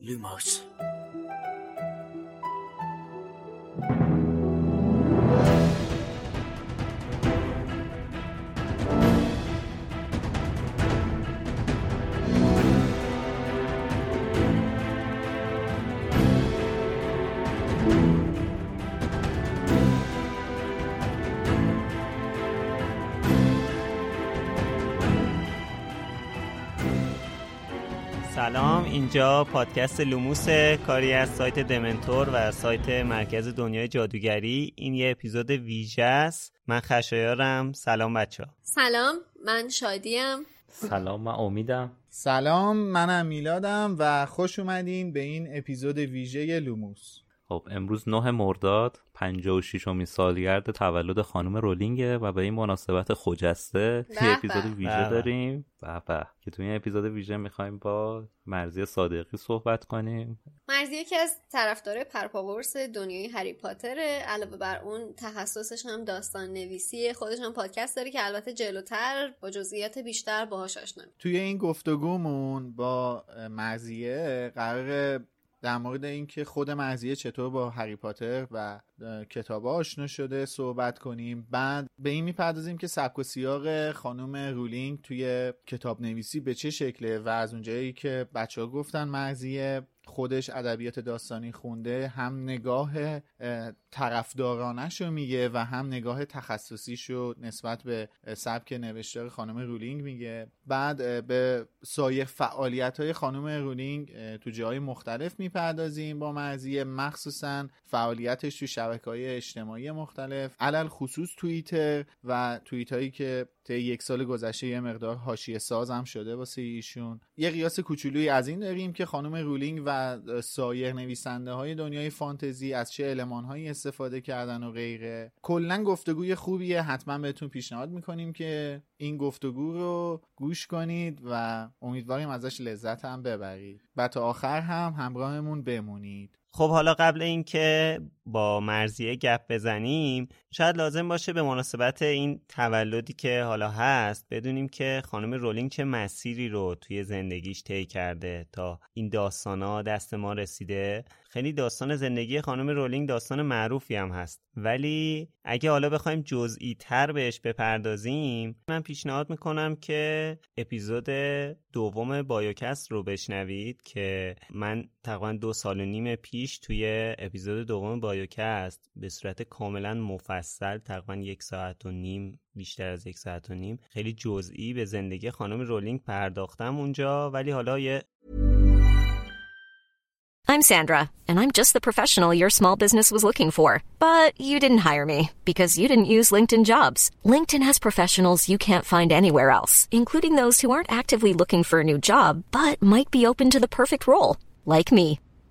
Lumos اینجا پادکست لوموس کاری از سایت دمنتور و سایت مرکز دنیای جادوگری. این یه اپیزود ویژه است. من خشایارم. سلام بچه ها سلام من شادیم. سلام من امیدم. سلام منم میلادم و خوش اومدین به این اپیزود ویژه لوموس. خب امروز 9 مرداد 56 امین سالگرد تولد خانم رولینگه و به این مناسبت خجسته یه. اپیزود ویژه. داریم به به که توی این اپیزود ویژه می‌خوایم با مرضیه صادقی صحبت کنیم مرضیه یکی از طرفدار پروپاقرص دنیای هری پاتره علاوه بر اون تخصصش هم داستان نویسی خودش هم پادکست داره که البته جلوتر با جزئیات بیشتر باهاش آشنا می‌شیم. توی این گفتگومون با مرضیه قراره در مورد اینکه خود مرضیه چطور با هری پاتر و کتاب آشنا شده صحبت کنیم. بعد به این می‌پردازیم که سبک و سیاق خانم رولینگ توی کتاب نویسی به چه شکله و از اونجایی که بچه ها گفتن مرضیه خودش ادبیات داستانی خونده هم نگاه اه، طرفدارانش رو میگه و هم نگاه تخصصیش رو نسبت به سبک نوشتار خانم رولینگ میگه. بعد به سایر فعالیت های خانم رولینگ تو جاهای مختلف می‌پردازیم با مرضیه. مخصوصا فعالیتش تو شبکه های اجتماعی مختلف. علی‌الخصوص توییتر و توییت هایی که طی یک سال گذشته یه مقدار حاشیه ساز هم شده واسه ایشون. یه قیاس کوچولویی از این داریم که خانم رولینگ و سایر نویسنده های دنیای فانتزی از چه المان هایی استفاده کردن و غیره. کلا گفتگوی خوبیه. حتما بهتون پیشنهاد می‌کنیم که این گفتگو رو گوش کنید و امیدواریم ازش لذت هم ببرید. و تا آخر هم همراهمون بمونید. خب حالا قبل اینکه با مرزیه گپ بزنیم شاید لازم باشه به مناسبت این تولدی که حالا هست بدونیم که خانم رولینگ چه مسیری رو توی زندگیش طی کرده تا این داستانا دست ما رسیده. خیلی داستان زندگی خانم رولینگ داستان معروفی هم هست. ولی اگه حالا بخوایم جزئی تر بهش بپردازیم من پیشنهاد می‌کنم که اپیزود دوم بایوکست رو بشنوید که من تقریبا دو سال و نیم پیش توی اپیزود دوم بایوکست به صورت کاملا مفصل تقریبا یک ساعت و نیم بیشتر از یک ساعت و نیم خیلی جزئی به زندگی خانم رولینگ پرداختم اونجا ولی حالا یه I'm Sandra, and I'm just the professional your small business was looking for. But you didn't hire me because you didn't use LinkedIn jobs. LinkedIn has professionals you can't find anywhere else, including those who aren't actively looking for a new job but might be open to the perfect role, like me.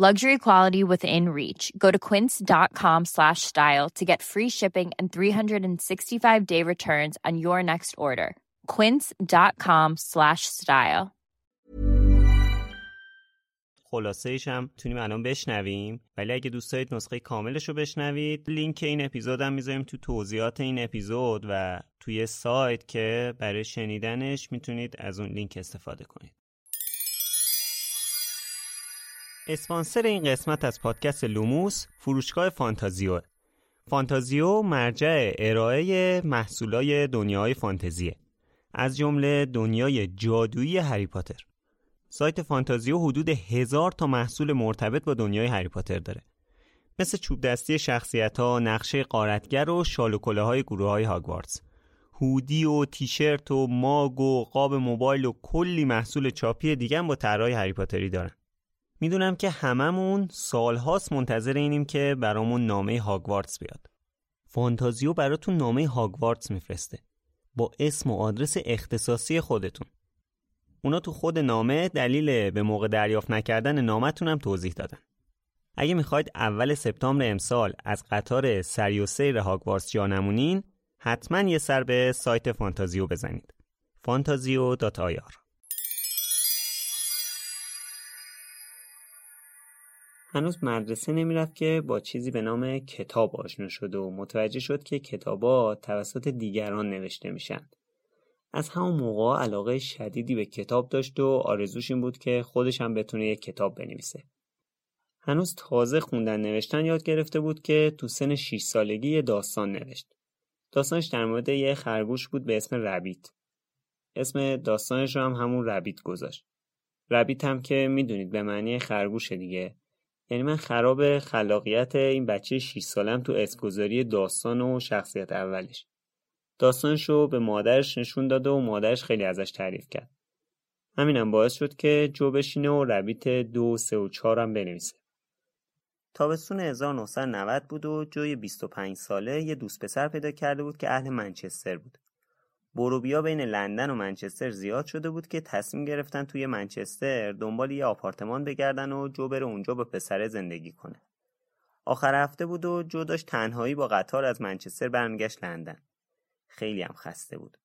Luxury quality within reach. Go to quince.com slash style to get free shipping and 365 day returns on your next order. quince.com slash style. خلاصه‌ایش هم می‌تونیم الان بشنویم ولی اگه دوست دارید نسخه کاملش رو بشنوید لینک این اپیزود هم می‌ذاریم تو توضیحات این اپیزود و توی سایت که برای شنیدنش می‌تونید از اون لینک استفاده کنید اسپانسر این قسمت از پادکست لوموس فروشگاه فانتازیو. فانتازیو مرجع ارائه محصولای دنیای فانتزیه. از جمله دنیای جادویی هری پاتر. سایت فانتازیو حدود هزار تا محصول مرتبط با دنیای هری پاتر داره. مثل چوب دستی شخصیت ها، نقشه غارتگر و شال های گروه های هاگوارتس هودی و تیشرت و ماگ و قاب موبایل و کلی محصول چاپی دیگه با طرحهای هری پاتری دارن. می‌دونم که هممون سالهاست منتظر اینیم که برامون نامه هاگوارتس بیاد. فانتازیو براتون نامه هاگوارتس میفرسته. با اسم و آدرس اختصاصی خودتون. اونا تو خود نامه دلیل به موقع دریافت نکردن نامتون هم توضیح دادن. اگه می‌خواید اول سپتامبر امسال از قطار سری و سیر هاگوارتس جا نمونین حتما یه سر به سایت فانتازیو بزنید. فانتازیو.ir هنوز مدرسه نمی‌رفت که با چیزی به نام کتاب آشنا شد و متوجه شد که کتابا توسط دیگران نوشته میشن. از همون موقع علاقه شدیدی به کتاب داشت و آرزوش این بود که خودش هم بتونه یک کتاب بنویسه. هنوز تازه خوندن نوشتن یاد گرفته بود که تو سن 6 سالگی داستان نوشت. داستانش در مورد یه خرگوش بود به اسم ربیت. اسم داستانش رو هم همون ربیت گذاشت. ربیت هم که می‌دونید به معنی خرگوش دیگه یعنی من خراب خلاقیت این بچه 6 سالم تو اسمگذاری داستان و شخصیت اولش. داستانش رو به مادرش نشون داده و مادرش خیلی ازش تعریف کرد. همینم باعث شد که جو بشینه و ربیت دو سه و چهارم بنویسه. تابستون 1990 بود و جوی 25 ساله یه دوست پسر پیدا کرده بود که اهل منچستر بود. بروبیا بین لندن و منچستر زیاد شده بود که تصمیم گرفتن توی منچستر دنبال یه آپارتمان بگردن و جو بره اونجا با پسره زندگی کنه. آخر هفته بود و جو داشت تنهایی با قطار از منچستر برمیگشت لندن. خیلی هم خسته بود.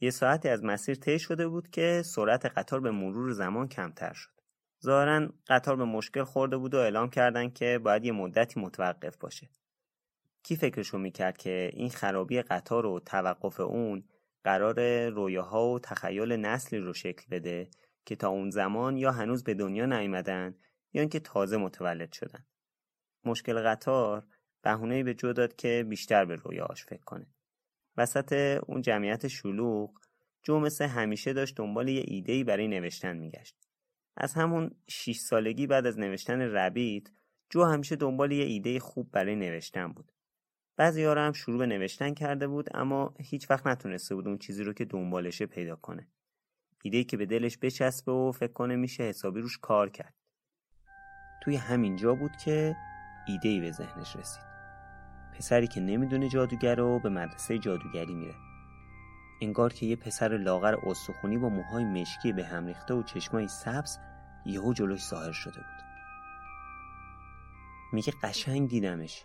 یه ساعتی از مسیر طی شده بود که سرعت قطار به مرور زمان کمتر شد. ظاهرا قطار به مشکل خورده بود و اعلام کردن که باید یه مدتی متوقف باشه. کی فکرشو می‌کرد که این خرابی قطار و توقف اون قرار رویاها و تخیل نسلی رو شکل بده که تا اون زمان یا هنوز به دنیا نیامدن یا اینکه تازه متولد شدن. مشکل قطار بهونه‌ای به جو داد که بیشتر به رویاهاش فکر کنه. وسط اون جمعیت شلوغ جو مثل همیشه داشت دنبال یه ایده‌ای برای نوشتن میگشت. از همون 6 سالگی بعد از نوشتن ربیت جو همیشه دنبال یه ایده خوب برای نوشتن بود. بعضی هم شروع به نوشتن کرده بود اما هیچ وقت نتونسته بود اون چیزی رو که دنبالشه پیدا کنه. ایده که به دلش بچسبه و فکر کنه میشه حسابی روش کار کرد. توی همین جا بود که ایده ای به ذهنش رسید. پسری که نمی‌دونه جادوگر و به مدرسه جادوگری میره. انگار که یه پسر لاغر استخونی با موهای مشکی به هم ریخته و چشمای سبز یهو جلوش ظاهر شده بود. میگه قشنگ دیدمش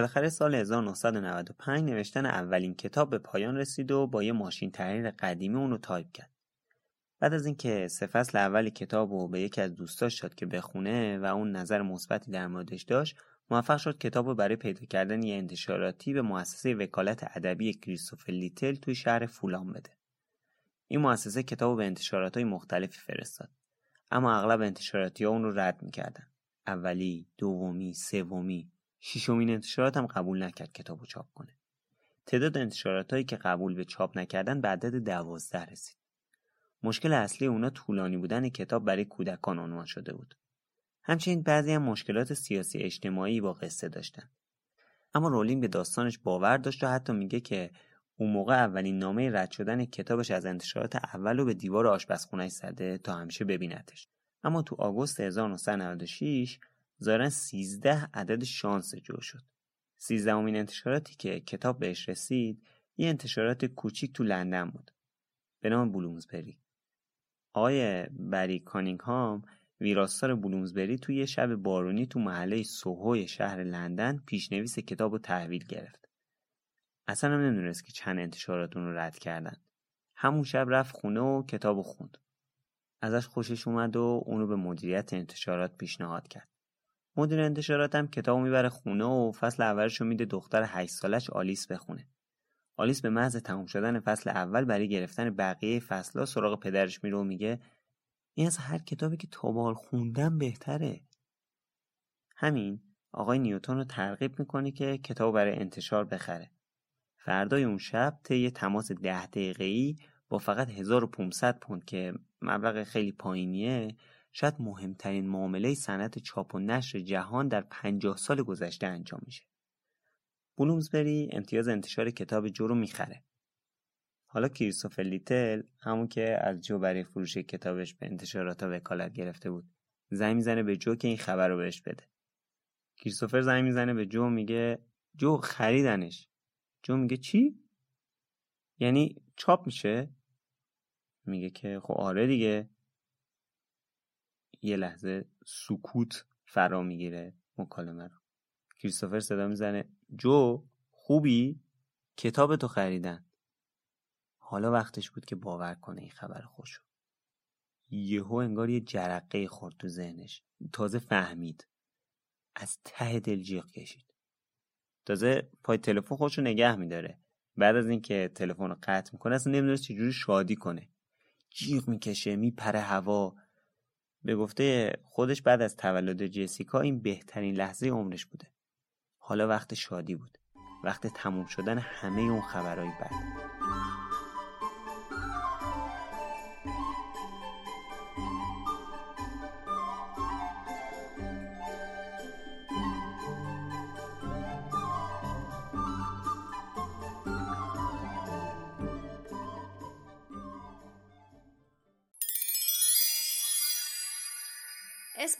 بالاخره سال 1995 نوشتن اولین کتاب به پایان رسید و با یه ماشین تحریر قدیمی اونو تایپ کرد. بعد از اینکه سه فصل اول کتاب رو به یکی از دوستاش داد که بخونه و اون نظر مثبتی در موردش داشت موفق شد کتاب رو برای پیدا کردن یه انتشاراتی به مؤسسه وکالت ادبی کریستوفر لیتل توی شهر فولان بده. این مؤسسه کتاب به انتشارات های مختلفی فرستاد. اما اغلب انتشاراتی ها اون رو رد می‌کردن. اولی دومی سومی. ششمین انتشارات هم قبول نکرد کتاب چاپ کنه. تعداد انتشارات هایی که قبول به چاپ نکردن به عدد دوازده رسید. مشکل اصلی اونا طولانی بودن کتاب برای کودکان عنوان شده بود. همچنین بعضی هم مشکلات سیاسی اجتماعی با قصه داشتن. اما رولینگ به داستانش باور داشت و حتی میگه که اون موقع اولین نامه رد شدن کتابش از انتشارات اول رو به دیوار آشپزخونهش زده تا همیشه ببینتش اما تو آگوست 1996 ظاهرا 13 عدد شانس جو شد. 13 امین انتشاراتی که کتاب بهش رسید یه انتشارات کوچیک تو لندن بود. به نام بلومزبری. آقای بری کانینگهام ویراستار بلومزبری توی یه شب بارونی تو محله سوهوی شهر لندن پیشنویس کتاب رو تحویل گرفت. اصلا هم نمی‌دونست که چند انتشاراتون رو رد کردن. همون شب رفت خونه و کتاب خوند. ازش خوشش اومد و اونو به مدیریت انتشارات پیشنهاد کرد. مدیر انتشارات هم کتاب می‌بره خونه و فصل اولش رو میده دختر 8 سالش آلیس بخونه. آلیس به محض تموم شدن فصل اول برای گرفتن بقیه فصلها سراغ پدرش میره و میگه این از هر کتابی که تا خوندم بهتره. همین آقای نیوتون رو ترغیب می‌کنه که کتاب برای انتشار بخره. فردای اون شب طی تماس ده دقیقه‌ای با فقط 1500 پوند که مبلغ خیلی پایینیه شاید مهمترین معامله صنعت چاپ و نشر جهان در 50 سال گذشته انجام میشه. بلومزبری امتیاز انتشار کتاب جو رو می‌خره. حالا کریستوفر لیتل همون که از جو برای فروش کتابش به انتشارات وکالت گرفته بود زنگ می‌زنه به جو که این خبر رو بهش بده. کریستوفر زنگ می‌زنه به جو میگه جو خریدنش. جو میگه چی؟ یعنی چاپ میشه. میگه که خب آره دیگه. یه لحظه سکوت فرا می‌گیره مکالمه رو. کریستوفر صدا می‌زنه. جو خوبی؟ کتاب تو خریدن. حالا وقتش بود که باور کنه این خبر خوشو یهو انگار یه جرقه خورد تو ذهنش. تازه فهمید. از ته دل جیغ کشید. تازه پای تلفن خودشو نگه میداره. بعد از اینکه تلفن رو قطع می‌کنه اصلا نمی‌دونه چجوری شادی کنه. جیغ می‌کشه میپره هوا. به گفته خودش بعد از تولد جسیکا این بهترین لحظه عمرش بوده. حالا وقت شادی بود. وقت تموم شدن همه اون خبرهای بد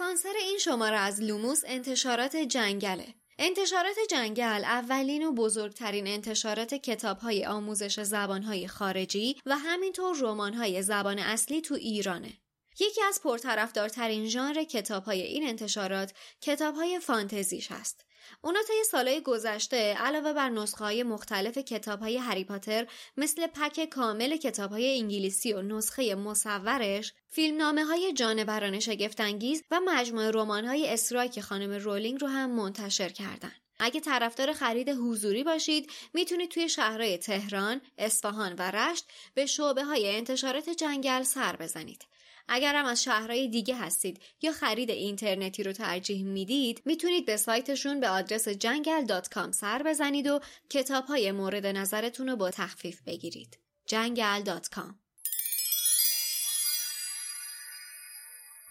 اسپانسر این شماره از لوموس انتشارات جنگله. انتشارات جنگل اولین و بزرگترین انتشارات کتابهای آموزش زبانهای خارجی و همینطور رمانهای زبان اصلی تو ایرانه. یکی از پرطرفدارترین ژانر کتابهای این انتشارات کتابهای فانتزیش هست. اونا طی سالهای گذشته علاوه بر نسخه های مختلف کتاب های هری پاتر مثل پک کامل کتاب های انگلیسی و نسخه مصورش فیلمنامه های جانوران شگفتانگیز و مجموعه رمان های خانم رولینگ رو هم منتشر کردن. اگه طرفدار خرید حضوری باشید می‌تونید توی شهرهای تهران، اصفهان و رشت به شعبه های انتشارات جنگل سر بزنید. اگر هم از شهرهای دیگه هستید یا خرید اینترنتی رو ترجیح می‌دید می‌تونید به سایتشون به آدرس جنگل سر بزنید و کتاب های مورد نظرتون رو با تخفیف بگیرید. جنگل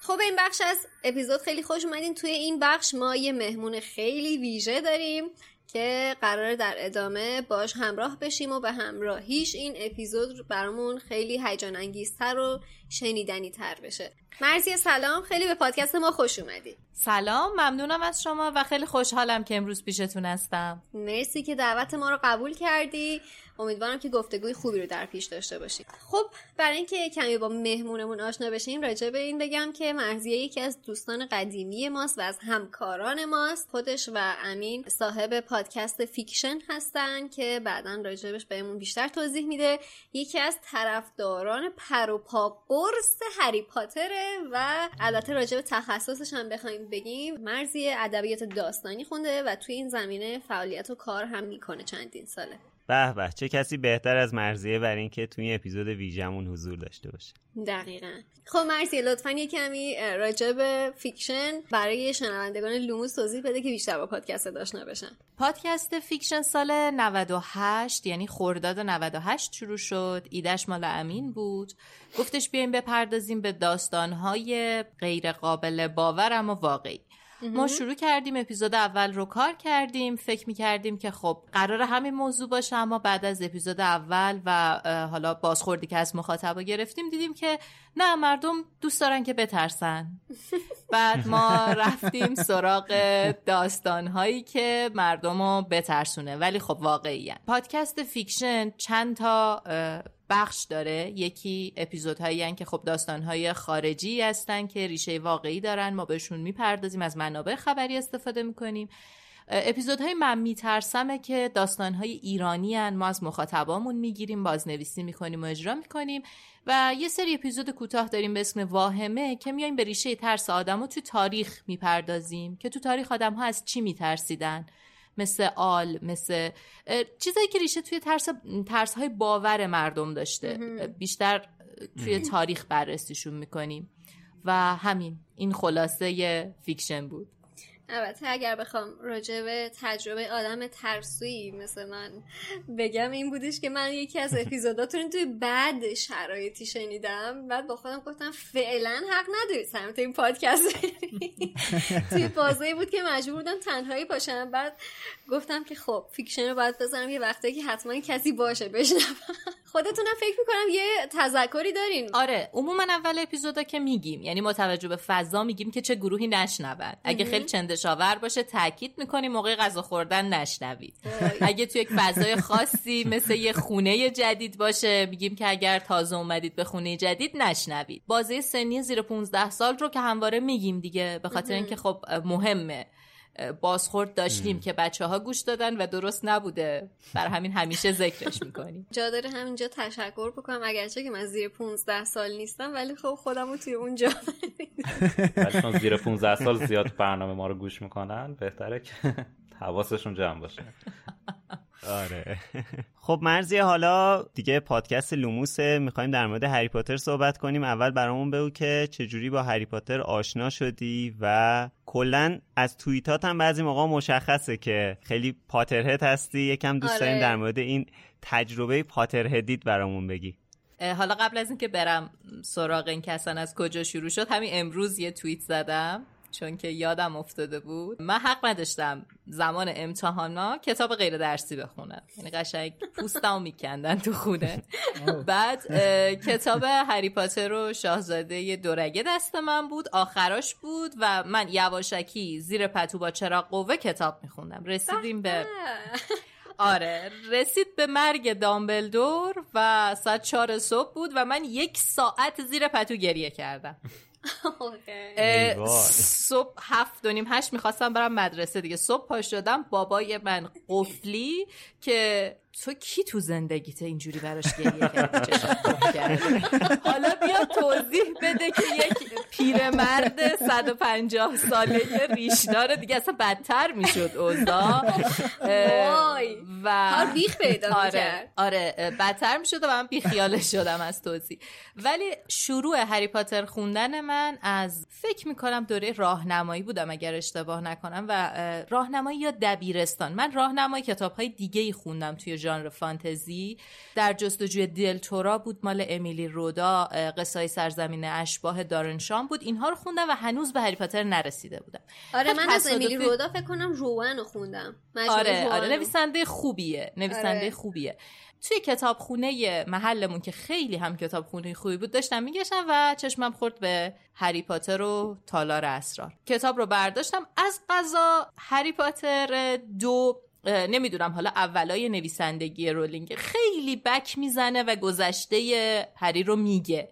خب این بخش از اپیزود خیلی خوش اومدین توی این بخش ما یه مهمون خیلی ویژه داریم که قرار در ادامه باش همراه بشیم و به همراهیش این اپیزود برامون خیلی هیجان انگیزتر و شنیدنی تر بشه. مرزی سلام خیلی به پادکست ما خوش اومدی. سلام ممنونم از شما و خیلی خوشحالم که امروز پیشتون هستم. مرسی که دعوت ما رو قبول کردی. امیدوارم که گفتگوی خوبی رو در پیش داشته باشید خب برای اینکه کمی با مهمونمون آشنا بشیم راجع به این بگم که مرضیه یکی از دوستان قدیمی ماست و از همکاران ماست. خودش و امین صاحب پادکست فیکشن هستن که بعدا راجبش بهمون بیشتر توضیح میده. یکی از طرفداران پر و پا قرص هری پاتره و البته راجع به تخصصش هم بخوایم بگیم. مرضیه ادبیات داستانی خونده و توی این زمینه فعالیت و کار هم می‌کنه چندین ساله. به به چه کسی بهتر از مرضیه برای اینکه توی اپیزود ویژمون حضور داشته باشه؟ دقیقا. خب مرسی لطفا یه کمی راجع به فیکشن برای شنوندگان لوموس توضیح بده که بیشتر با پادکست آشنا بشن. پادکست فیکشن سال 98 یعنی خرداد 98 شروع شد. ایدش مال امین بود. گفتش بیایم بپردازیم به داستانهای غیر قابل باور اما واقعی. ما شروع کردیم اپیزود اول رو کار کردیم. فکر می کردیم که خب قرار همین موضوع باشه اما بعد از اپیزود اول و حالا بازخوردی که از مخاطبا گرفتیم دیدیم که نه مردم دوست دارن که بترسن. بعد ما رفتیم سراغ داستان هایی که مردم رو بترسونه. ولی خب واقعی پادکست فیکشن چند تا بخش داره. یکی اپیزودهایی که خب داستانهای خارجی هستن که ریشه واقعی دارن. ما بهشون می‌پردازیم از منابع خبری استفاده می‌کنیم. اپیزودهای من میترسمه که داستانهای ایرانی ان. ما از مخاطبامون می‌گیریم بازنویسی می‌کنیم و اجرا می‌کنیم. و یه سری اپیزود کوتاه داریم به اسم واهمه که میایم به ریشه ترس آدم رو تو تاریخ می‌پردازیم. که تو تاریخ آدم ها از چی میترسیدن؟ مثل آل مثل چیزایی که ریشه توی ترس ترس های باور مردم داشته. بیشتر توی تاریخ بررسیشون می‌کنیم. و همین این خلاصه فیکشن بود. البته اگر بخوام راجع به تجربه آدم ترسویی مثل من بگم این بودش که من یکی از اپیزوداتون توی بد شرایطی شنیدم. بعد با خودم گفتم فعلا حق نداری سمت این پادکست توی بازه بود که مجبور بودم تنهایی باشم. بعد گفتم که خب فیکشن رو باید بزنم یه وقتی که حتما کسی باشه بشنوم. خودتونم فکر می‌کنم یه تذکری دارین. آره عموما اول اپیزودا که میگیم یعنی با توجه به فضا میگیم که چه گروهی نشنون. اگه خیلی چندش‌آور باشه تاکید می‌کنیم موقع غذا خوردن نشنوید. اگه توی یک فضای خاصی مثل یه خونه جدید باشه میگیم که اگر تازه اومدید به خونه جدید نشنوید. بازه سنی زیر 15 سال رو که همواره میگیم دیگه به خاطر اینکه خب مهمه. بازخورد داشتیم که بچه ها گوش دادن و درست نبوده. بر همین همیشه ذکرش می‌کنیم. جا داره همینجا تشکر بکنم. اگرچه که من زیر 15 سال نیستم ولی خب خودم رو توی اونجا چون زیر 15 سال زیاد برنامه ما رو گوش می‌کنن بهتره که حواسشون جمع باشه. آره. خب مرزی حالا دیگه پادکست لوموسه می‌خوایم در مورد هری پاتر صحبت کنیم. اول برامون بگو که چجوری با هری پاتر آشنا شدی و کلا از توییتات هم بعضی موقع مشخصه که خیلی پاترهد هستی. یکم دوست داریم آره. در مورد این تجربه پاترهدیت برامون بگی. حالا قبل از اینکه برم سراغ این که اصلا از کجا شروع شد همین امروز یه توییت زدم. چون که یادم افتاده بود. من حق نداشتم زمان امتحانا کتاب غیر درسی بخونم. یعنی قشنگ پوستمو میکندن تو خونه. بعد کتاب هری پاتر و شاهزاده دورگه دست من بود. آخراش بود و من یواشکی زیر پتو با چراغ قوه کتاب میخوندم. رسیدیم به آره رسید به مرگ دامبلدور و ساعت چهار صبح بود و من یک ساعت زیر پتو گریه کردم. صبح هفت و نیم هشت می‌خواستم برم مدرسه دیگه. صبح پا شدم بابای من قفلی که تو کی تو زندگیت اینجوری براش گریه کردی؟ حالا بیا توضیح بده که یک پیرمرد 150 ساله ریشدار دیگه. اصلا بدتر می‌شد اوضاع. و بیخ پیدا آره, آره بدتر می‌شد و من بیخیالش شدم از توضیح. ولی شروع هری پاتر خوندن من از فکر می‌کنم دوره راهنمایی بودم اگر اشتباه نکنم و راهنمایی یا دبیرستان. من راهنمایی کتاب های دیگه ای خوندم توی ژانر فانتزی در جستجوی دلتورا بود مال امیلی رودا قصای سرزمین اشباه دارنشان بود. اینها رو خوندم و هنوز به هری پاتر نرسیده بودم. آره من از امیلی رودا فکر کنم روان رو خوندم. آره آره نویسنده خوبیه نویسنده آره. خوبیه. توی کتابخونه محلمون که خیلی هم کتابخونه خوبی بود داشتم میگشتم و چشمم خورد به هری پاتر و تالار اسرار. کتاب رو برداشتم. از قضا هری پاتر دو نمی‌دونم حالا اولای نویسندگی رولینگ خیلی بک می‌زنه و گذشته هری رو میگه.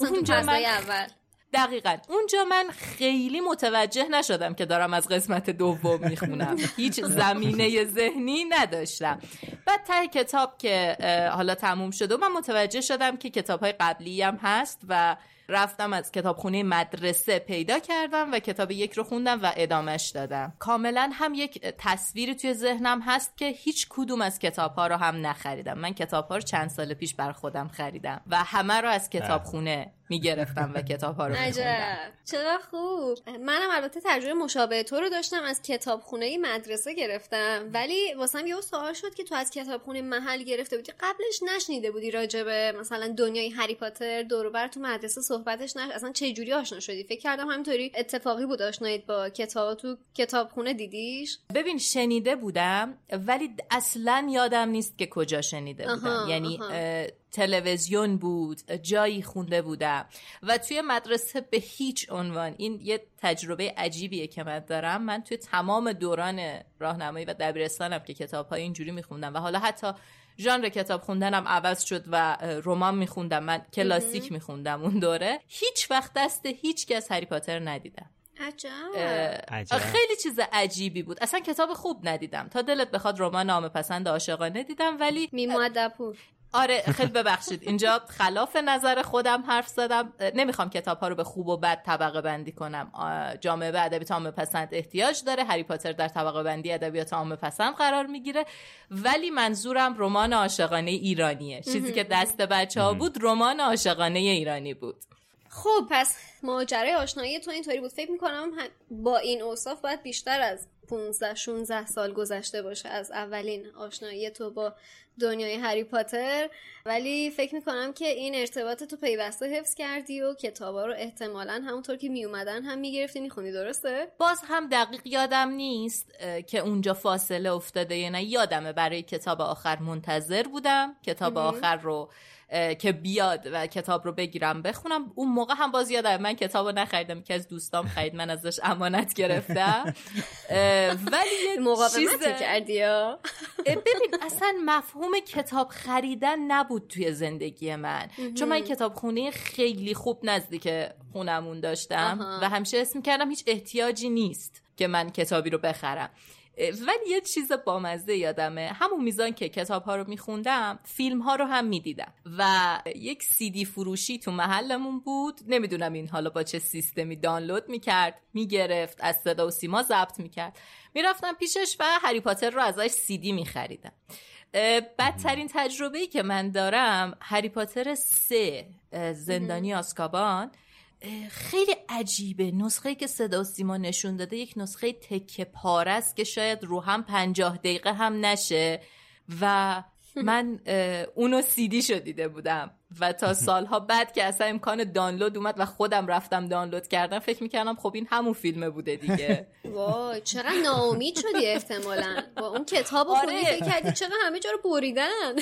اونجا من اول. دقیقا. اونجا من خیلی متوجه نشدم که دارم از قسمت دوم می‌خونم. هیچ زمینه ذهنی نداشتم. بعد ته کتاب که حالا تموم شده و من متوجه شدم که کتاب های قبلی هم هست و رفتم از کتابخونه مدرسه پیدا کردم و کتاب یک رو خوندم و ادامش دادم. کاملا هم یک تصویری توی ذهنم هست که هیچ کدوم از کتاب ها رو هم نخریدم. من کتاب ها رو چند سال پیش بر خودم خریدم و همه رو از کتابخونه می‌گرفتم و کتاب ها رو میخوندم. چرا؟ خوب. منم البته تجربه مشابه تو رو داشتم از کتابخونه مدرسه گرفتم. ولی واسم یه سوال شد که تو از کتابخونه محل گرفته بودی؟ قبلش نشنیده بودی راجبه مثلا دنیای هری پاتر دور بر تو مدرسه صحبتش نش اصلا چه جوری آشنا شدی؟ فکر کردم همینطوری اتفاقی بود آشنایید با کتاب تو کتابخونه دیدیش؟ ببین شنیده بودم ولی اصلا یادم نیست که کجا شنیده بودم. یعنی تلویزیون بود جایی خونده بودم. و توی مدرسه به هیچ عنوان این یه تجربه عجیبیه که من دارم. من توی تمام دوران راهنمایی و دبیرستانم که کتاب های اینجوری میخوندم و حالا حتی ژانر کتاب خوندنم عوض شد و رمان میخوندم. من کلاسیک میخوندم اون دوره. هیچ وقت دست هیچ کس هری پاتر ندیدم. عجب. خیلی چیز عجیبی بود. اصلا کتاب خوب ندیدم. تا دلت بخواد رمان نام پسند عاشقانه دیدم ولی میمادپور آره خیلی ببخشید. اینجا خلاف نظر خودم حرف زدم. نمی‌خوام کتاب ها رو به خوب و بد طبقه بندی کنم. جامعه به ادبیات عامه پسند احتیاج داره. هری پاتر در طبقه بندی ادبیات عامه پسند قرار می‌گیره. ولی منظورم رمان عاشقانه ایرانیه. چیزی که دست بچه ها بود رمان عاشقانه ایرانی بود. خب پس ماجرای آشنایی تو اینطوری بود. فکر می‌کنم با این اوصاف باید بیشتر از 15 16 سال گذشته باشه از اولین آشنایی تو با دنیای هری پاتر. ولی فکر می‌کنم که این ارتباط تو پیوسته حفظ کردی و کتابا رو احتمالا همونطور که میومدن هم می‌گرفتی می‌خونی درسته؟ باز هم دقیق یادم نیست که اونجا فاصله افتاده یا نه. یادمه برای کتاب آخر منتظر بودم. کتاب آخر رو که بیاد و کتاب رو بگیرم بخونم. اون موقع هم باز یادم من کتاب رو نخریدم. که از دوستام خرید من ازش امانت گرفتم. ولی مقاومتی کردی ببین اصلا مفهوم کتاب خریدن نبود توی زندگی من. چون من کتاب خونه خیلی خوب نزدیک خونمون داشتم و همیشه اسم کردم هیچ احتیاجی نیست که من کتابی رو بخرم. ولی یه چیز بامزه یادمه. همون میزان که کتاب ها رو میخوندم فیلم ها رو هم می‌دیدم. و یک سیدی فروشی تو محلمون بود. نمی‌دونم این حالا با چه سیستمی دانلود می‌کرد می‌گرفت از صدا و سیما ضبط می‌کرد. می‌رفتم پیشش و هری پاتر رو ازش سیدی میخریدم. بدترین تجربه ای که من دارم هری پاتر سه زندانی آسکابان. خیلی عجیبه. نسخه که صدا سیما نشون داده یک نسخه تکه پاره است که شاید رو هم پنجاه دقیقه هم نشه. و من اونو سیدی شدیده بودم. و تا سالها بعد که اصلا امکان دانلود اومد و خودم رفتم دانلود کردم فکر می‌کردم خب این همون فیلمه بوده دیگه. وای چقدر ناامید شدی احتمالا. با اون کتاب آره. فکر کردی چقدر همه جا رو بریدن.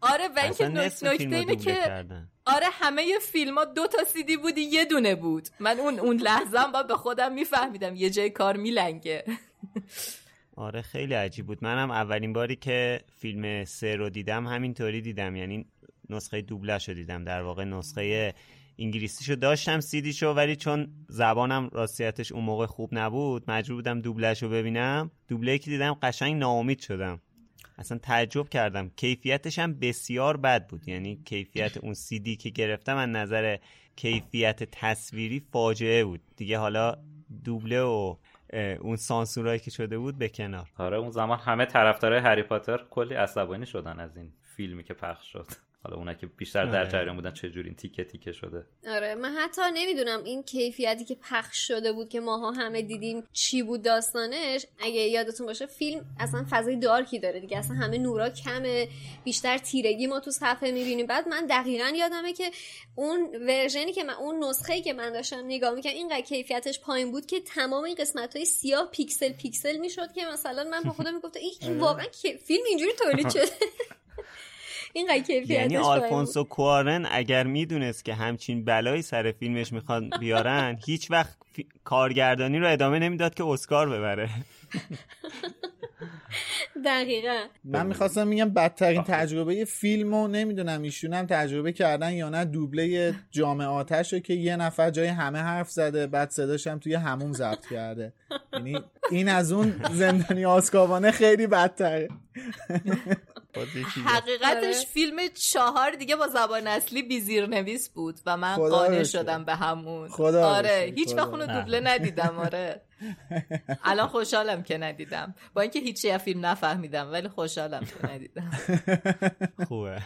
آره و اینکه نکته اینه که آره همه فیلم ها دو تا سیدی بودی یه دونه بود. من اون اون لحظه با به خودم میفهمیدم یه جای کار میلنگه. آره خیلی عجیب بود. منم اولین باری که فیلم سه رو دیدم همینطوری دیدم. یعنی نسخه دوبله رو دیدم. در واقع نسخه انگلیسیشو داشتم سیدیشو ولی چون زبانم راستیتش اون موقع خوب نبود مجبور بودم دوبلهش رو ببینم. دوبله که دیدم قشنگ ناامید شدم. اصلا تعجب کردم. کیفیتش هم بسیار بد بود. یعنی کیفیت اون سیدی که گرفتم از نظر کیفیت تصویری فاجعه بود. دیگه حالا دوبله و اون سانسورایی که شده بود به کنار. آره اون زمان همه طرفدارای هری پاتر کلی عصبانی شدن از این فیلمی که پخش شد. حالا اونا که بیشتر در آره. جریان بودن چه جوری این تیکه تیکه شده. آره من حتی نمی‌دونم این کیفیتی که پخش شده بود که ماها همه دیدیم چی بود داستانش. اگه یادتون باشه فیلم اصلا فضای دارکی داره دیگه. اصلا همه نورا کمه بیشتر تیرگی ما تو صفحه می‌بینیم. بعد من دقیقا یادمه که اون ورژنی که من اون نسخه که من داشتم نگاه می‌کنم اینقدر کیفیتش پایین بود که تمام این قسمت های سیاه پیکسل پیکسل می‌شد که مثلا من با خودم می‌گفتم این آره. واقعا فیلم اینجوری تولید شده. این یعنی آلفونسو کوارون اگر می‌دونست که همچین بلایی سر فیلمش می‌خوان بیارن هیچ وقت کارگردانی رو ادامه نمی‌داد که اسکار ببره. دقیقا. من می‌خواستم میگم بدترین تجربه فیلم رو نمی‌دونم ایشون هم تجربه کردن یا نه دوبله جامعه آتش رو که یه نفر جای همه حرف زده بعد صداش هم توی همون ضبط کرده. یعنی این از اون زندانی آسکابانه خیلی بدتره. حقیقتش آره. فیلم چهار دیگه با زبان اصلی بیزیر نویس بود و من قانع شدم به همون خدا آره. هیچ وقت اونو دوبله ندیدم آره الان خوشحالم که ندیدم. با اینکه هیچی از فیلم نفهمیدم ولی خوشحالم که ندیدم. خوبه.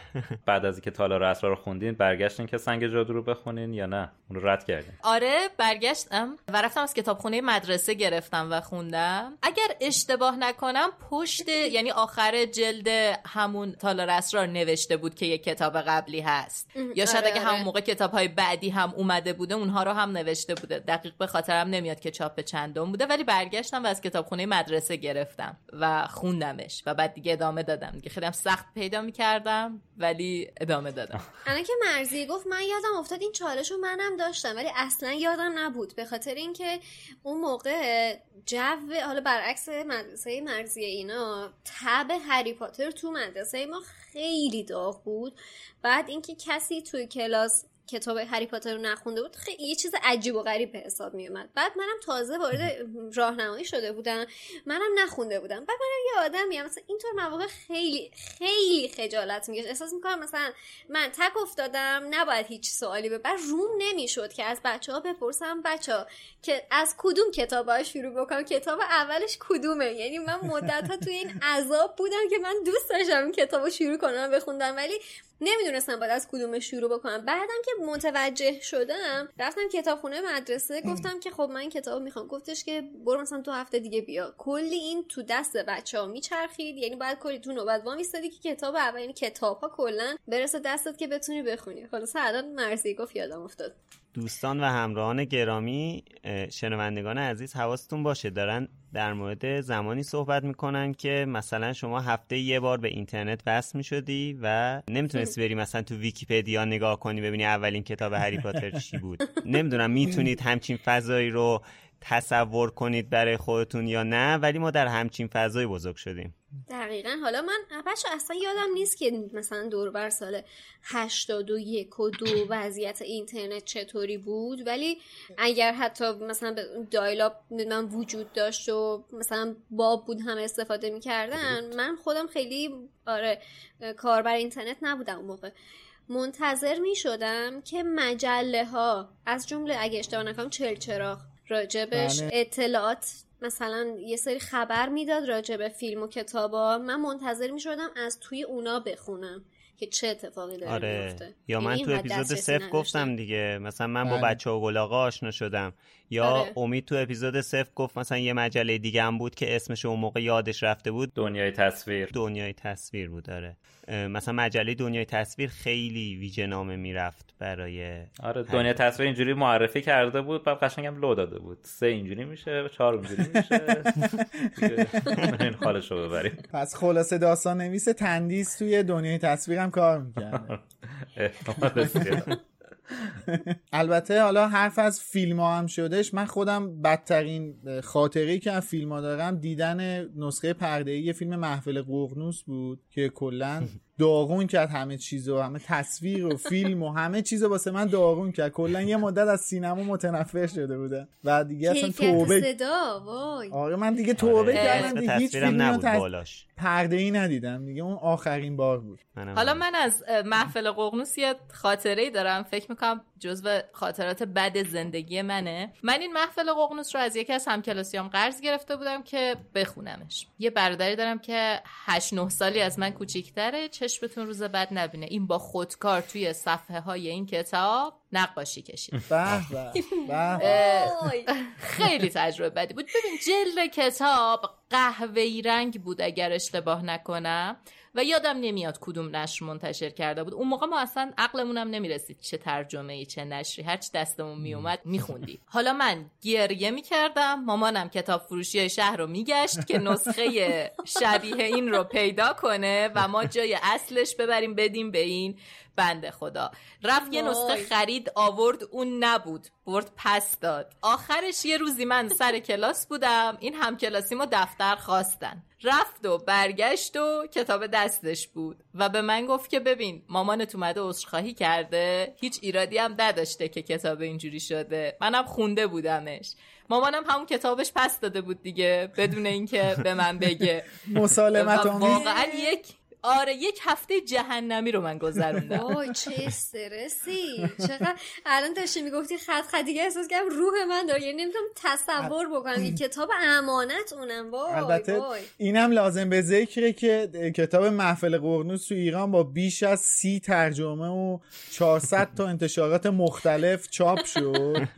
بعد از اینکه تالار اسرار رو خوندین برگشتین که سنگ جادو رو بخونین یا نه؟ اون رو رد کردین. آره برگشتم و رفتم از کتابخونه مدرسه گرفتم و خوندم. اگر اشتباه نکنم پشت یعنی آخر جلد همون تالار اسرار نوشته بود که یک کتاب قبلی هست. یا شاید آره، اگه آره. همون موقع کتاب های بعدی هم اومده بوده اونها رو هم نوشته بوده. دقیق به خاطرم نمیاد که چاپ چندم بوده ولی برگشتم و از کتابخونه مدرسه گرفتم و خوندمش و بعد دیگه ادامه دادم. دیگه خیلی سخت پیدا می‌کردم ولی ادامه دادم. الان که مرزی گفت من یادم افتاد این چالش رو منم داشتم ولی اصلا یادم نبود. به خاطر اینکه اون موقع جو حالا برعکس مدرسه مرزی اینا تب هری پاتر تو مدرسه ما خیلی داغ بود. بعد اینکه کسی توی کلاس کتاب هری پاتر رو نخونده بود خیلی یه چیز عجیب و غریب به حساب می اومد بعد منم تازه وارد راهنمایی شده بودم منم نخونده بودم. بعد منم یه آدمی مثلا اینطور مواقع خیلی خیلی خجالت میگه احساس می‌کنم مثلا من تک افتادم نباید هیچ سوالی به بعد روم نمی‌شد که از بچه ها بپرسم بچه که از کدوم کتاب شروع بکنم؟ کتاب اولش کدومه؟ یعنی من مدت ها توی این عذاب بودم که من دوست داشتم این شروع کنم بخوندم. ولی نمی‌دونستم باید از کدوم شروع بکنم. بعدم که متوجه شدم رفتم کتابخونه مدرسه گفتم که خب من این کتاب می‌خوام. گفتش که برو مثلا دو هفته دیگه بیا. کلی این تو دست بچه ها میچرخید. یعنی باید کلی تو نوبت وامیستادی که کتاب اول یعنی کتاب ها کلا برسه دستت که بتونی بخونی. خلاص الان مرسی گفت یادم افتاد. دوستان و همراهان گرامی شنوندگان عزیز حواستون باشه دارن در مورد زمانی صحبت می‌کنن که مثلا شما هفته یه بار به اینترنت وصل می‌شدی و نمی‌تونستی بری مثلا تو ویکیپدیا نگاه کنی ببینی اولین کتاب هری پاتر چی بود. نمی‌دونم می‌تونید همچین فضایی رو تصور کنید برای خودتون یا نه ولی ما در همچین فضایی بزرگ شدیم. دقیقا. حالا من بچه اصلا یادم نیست که مثلا دور بر سال 81 و دو وضعیت اینترنت چطوری بود ولی اگر حتی مثلا دایلاب من وجود داشت و مثلا باب بود هم استفاده می‌کردن من خودم خیلی آره کاربر اینترنت نبودم اون موقع. منتظر می شدم که مجله ها از جمله اگه اشتباه نکنم چل چراغ راجبش بله. اطلاعات مثلا یه سری خبر می‌داد راجع به فیلم و کتابا. من منتظر می شدم از توی اونا بخونم که چه اتفاقی داره آره. میفته یا من یعنی تو اپیزود صفر. گفتم دیگه. مثلا من با بله. بچه و گلاغا آشنا شدم. یا آره. امید تو اپیزود صفر گفت مثلا یه مجله دیگه هم بود که اسمش اون موقع یادش رفته بود. دنیای تصویر. دنیای تصویر بود داره اه، مثلا مجله دنیای تصویر خیلی ویژه نامه می‌رفت. برای آره دنیا تصویر اینجوری معرفی کرده بود بعد قشنگم لو داده بود. سه اینجوری میشه چهار اینجوری میشه. این حالش رو ببریم. پس خلاصه داستان نویس تندیس توی دنیای تصویرم کار می‌کرده. احتمال زیاد. البته حالا حرف از فیلم ها هم شدش من خودم بدترین خاطری که از فیلم ها دارم دیدن نسخه پرده ای فیلم محفل قرنوس بود که کلا داغون کرد همه چیزو همه تصویر و فیلم و همه چیزو واسه من داغون کرد. کلا یه مدت از سینما متنفر شده بودم و دیگه اصلا توبه صدا وای. آره من دیگه توبه آره، کردم. دیگه هیچ فیلمی رو نبود تص... بالاش. پرده ای ندیدم. دیگه اون آخرین بار بود. حالا. من از محفل ققنوس یه خاطره ای دارم. فکر می‌کنم جزو خاطرات بد زندگی منه. من این محفل ققنوس رو از یکی از همکلاسیام قرض گرفته بودم که بخونمش. یه برادری دارم که 8 9 سالی از من کوچیکتره. چشمتون روز بد نبینه. این با خودکار توی صفحه های این کتاب نقاشی کشید. خیلی تجربه بدی بود. ببین جلد کتاب قهوه‌ای رنگ بود اگر اشتباه نکنم. و یادم نمیاد کدوم نشر منتشر کرده بود. اون موقع ما اصلا عقلمونم نمی‌رسید چه ترجمه ای چه نشری. هرچی دستمون میومد میخوندی. حالا من گریه می‌کردم. مامانم کتاب فروشی شهر رو میگشت که نسخه شبیه این رو پیدا کنه و ما جای اصلش ببریم بدیم به این. بنده خدا. رفت یه نسخه. خرید آورد اون نبود. برد پس داد. آخرش یه روزی من سر کلاس بودم. این همکلاسیمو دفتر خواستن. رفت و برگشت و کتاب دستش بود. و به من گفت که ببین مامانت اومده عذرخواهی کرده. هیچ ایرادی هم نداشته که کتاب اینجوری شده. منم خونده بودمش. مامانم همون کتابش پس داده بود دیگه بدون اینکه به من بگه. مسالمت واقعا یک آره یک هفته جهنمی رو من گذروندم. وای چه استرسی. چقدر؟ الان داشتی می‌گفتی خط خط دیگه احساس کردم روح من داره. یعنی نمی‌تونم تصور بکنم. این کتاب امانت اونم. وای البته وای. اینم لازم به ذکره که کتاب محفل قرنوس تو ایران با بیش از سی ترجمه و 400 تا انتشارات مختلف چاپ شد.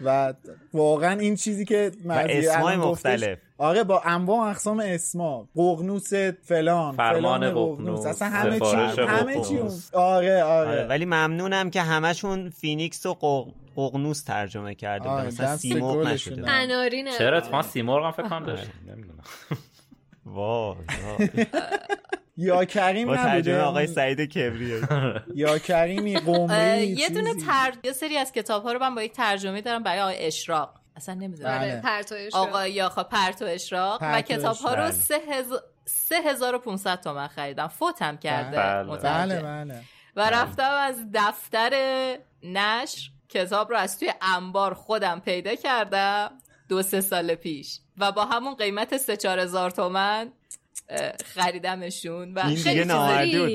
و واقعا این چیزی که و اسمای مختلف. آره با انواع اقسام اسما ققنوس فلان فرمان ققنوس، اصلا همه چی همه چی. آره آره. آره ولی ممنونم که همشون فینیکس و قق- ققنوس ترجمه کرده آره، مثلا سیمرغ نشده. قناری نه چرا اتفاقا سیمرغ هم فکر کنم داشت آره. نمی‌دونم. وای. یا کریم با ترجمه نبوده آقای سعید کبریایی یا کریمی قمری یه دونه. تر... یه سری از کتاب ها رو من با یک ترجمه دارم برای آقای اشراق. اصلا نمی‌دونم. بله. آره پرتوش آقا یاخا پرتو اشراق و کتاب ها رو اشراق. سه هزار سه هزار و 500 تومن خریدم. فوتم کرده. بله. بله. بله و رفتم از دفتر نشر. کتاب رو از توی انبار خودم پیدا کردم. دو سه سال پیش. و با همون قیمت سه چهار هزار تومن خریدمشون و این خیلی نامردی بود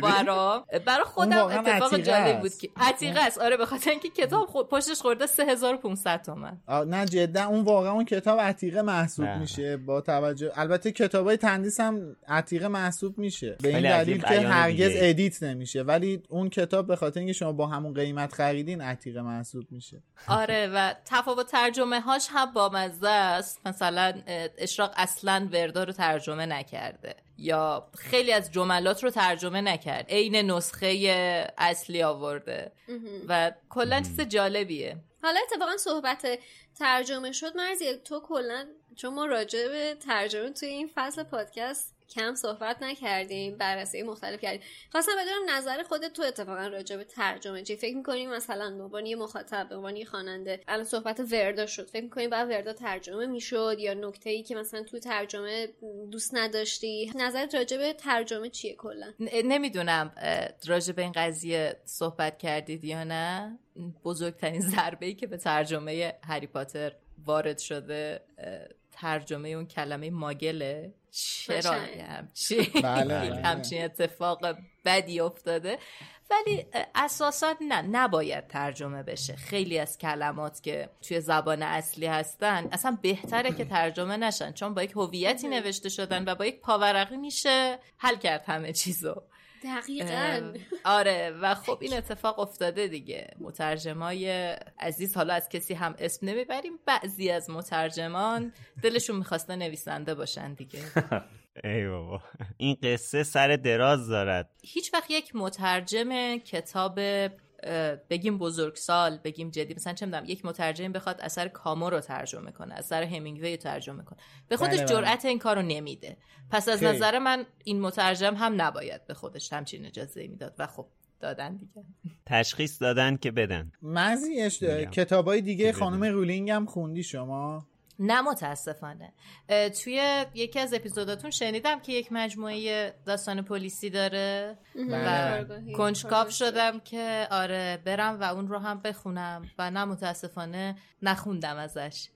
با برای خودم اتفاق جالب. بود که عتیقه است. آره به خاطر اینکه کتاب خود پشتش خورده 3500 تومن. نه جدا اون واقعا اون کتاب عتیقه محسوب نه. میشه. با توجه البته کتاب های تندیس هم عتیقه محسوب میشه. به این دلیل که هرگز دیگه. ادیت نمیشه. ولی اون کتاب به خاطر اینکه شما با همون قیمت خریدین عتیقه محسوب میشه. آره و تفاوت ترجمه هاش هم با مزه است. مثلا اشراق اصلا وردا رو ترجمه نکرده. یا خیلی از جملات رو ترجمه نکرد. عین نسخه اصلی آورده. و کلا چیز جالبیه. حالا اتفاقا صحبت ترجمه شد. مرزی تو کلا چون ما راجع به ترجمه توی این فصل پادکست کم صحبت نکردیم بررسی مختلف کردیم. خواستم بدونم نظر خودت تو اتفاقا راجع به ترجمه چی؟ فکر می‌کنی مثلا به عنوان یه مخاطب به عنوان خواننده الان صحبت وردا شد. فکر می‌کنی باید وردا ترجمه می‌شد یا نکته ای که مثلا تو ترجمه دوست نداشتی؟ نظرت راجع به ترجمه چیه کلا؟ نمی‌دونم راجع به این قضیه صحبت کردید یا نه. بزرگترین ضربه ای که به ترجمه هری پاتر وارد شده ترجمه اون کلمه ماگله. چرا همچین بله، بله. همچین اتفاق بدی افتاده. ولی اساسا نه نباید ترجمه بشه. خیلی از کلمات که توی زبان اصلی هستن اصلا بهتره که ترجمه نشن چون با یک هویتی نوشته شدن و با یک پاورقی میشه حل کرد همه چیزو. دقیقا. آره و خب این اتفاق افتاده دیگه. مترجمای عزیز حالا از کسی هم اسم نمی‌بریم بعضی از مترجمان دلشون می‌خواسته نویسنده باشن دیگه. ای بابا. این قصه سر دراز دارد. هیچ وقت یک مترجم کتاب بگیم بزرگسال بگیم جدی مثلا چه می‌دونم یک مترجم بخواد اثر کامو رو ترجمه کنه اثر همینگوی رو ترجمه کنه به خودش بله، بله. جرأت این کارو نمیده پس از. نظر من این مترجم هم نباید به خودش همچین اجازه می‌داد و خب دادن دیگه تشخیص دادن که بدن مزیش میگم. کتاب های دیگه خانم. رولینگ هم خوندی شما نه متاسفانه. توی یکی از اپیزوداتون شنیدم که یک مجموعه داستان پلیسی داره. و کارگاهی. کنجکاو کارگاه. شدم که آره برم و اون رو هم بخونم. و نه متاسفانه نخوندم ازش.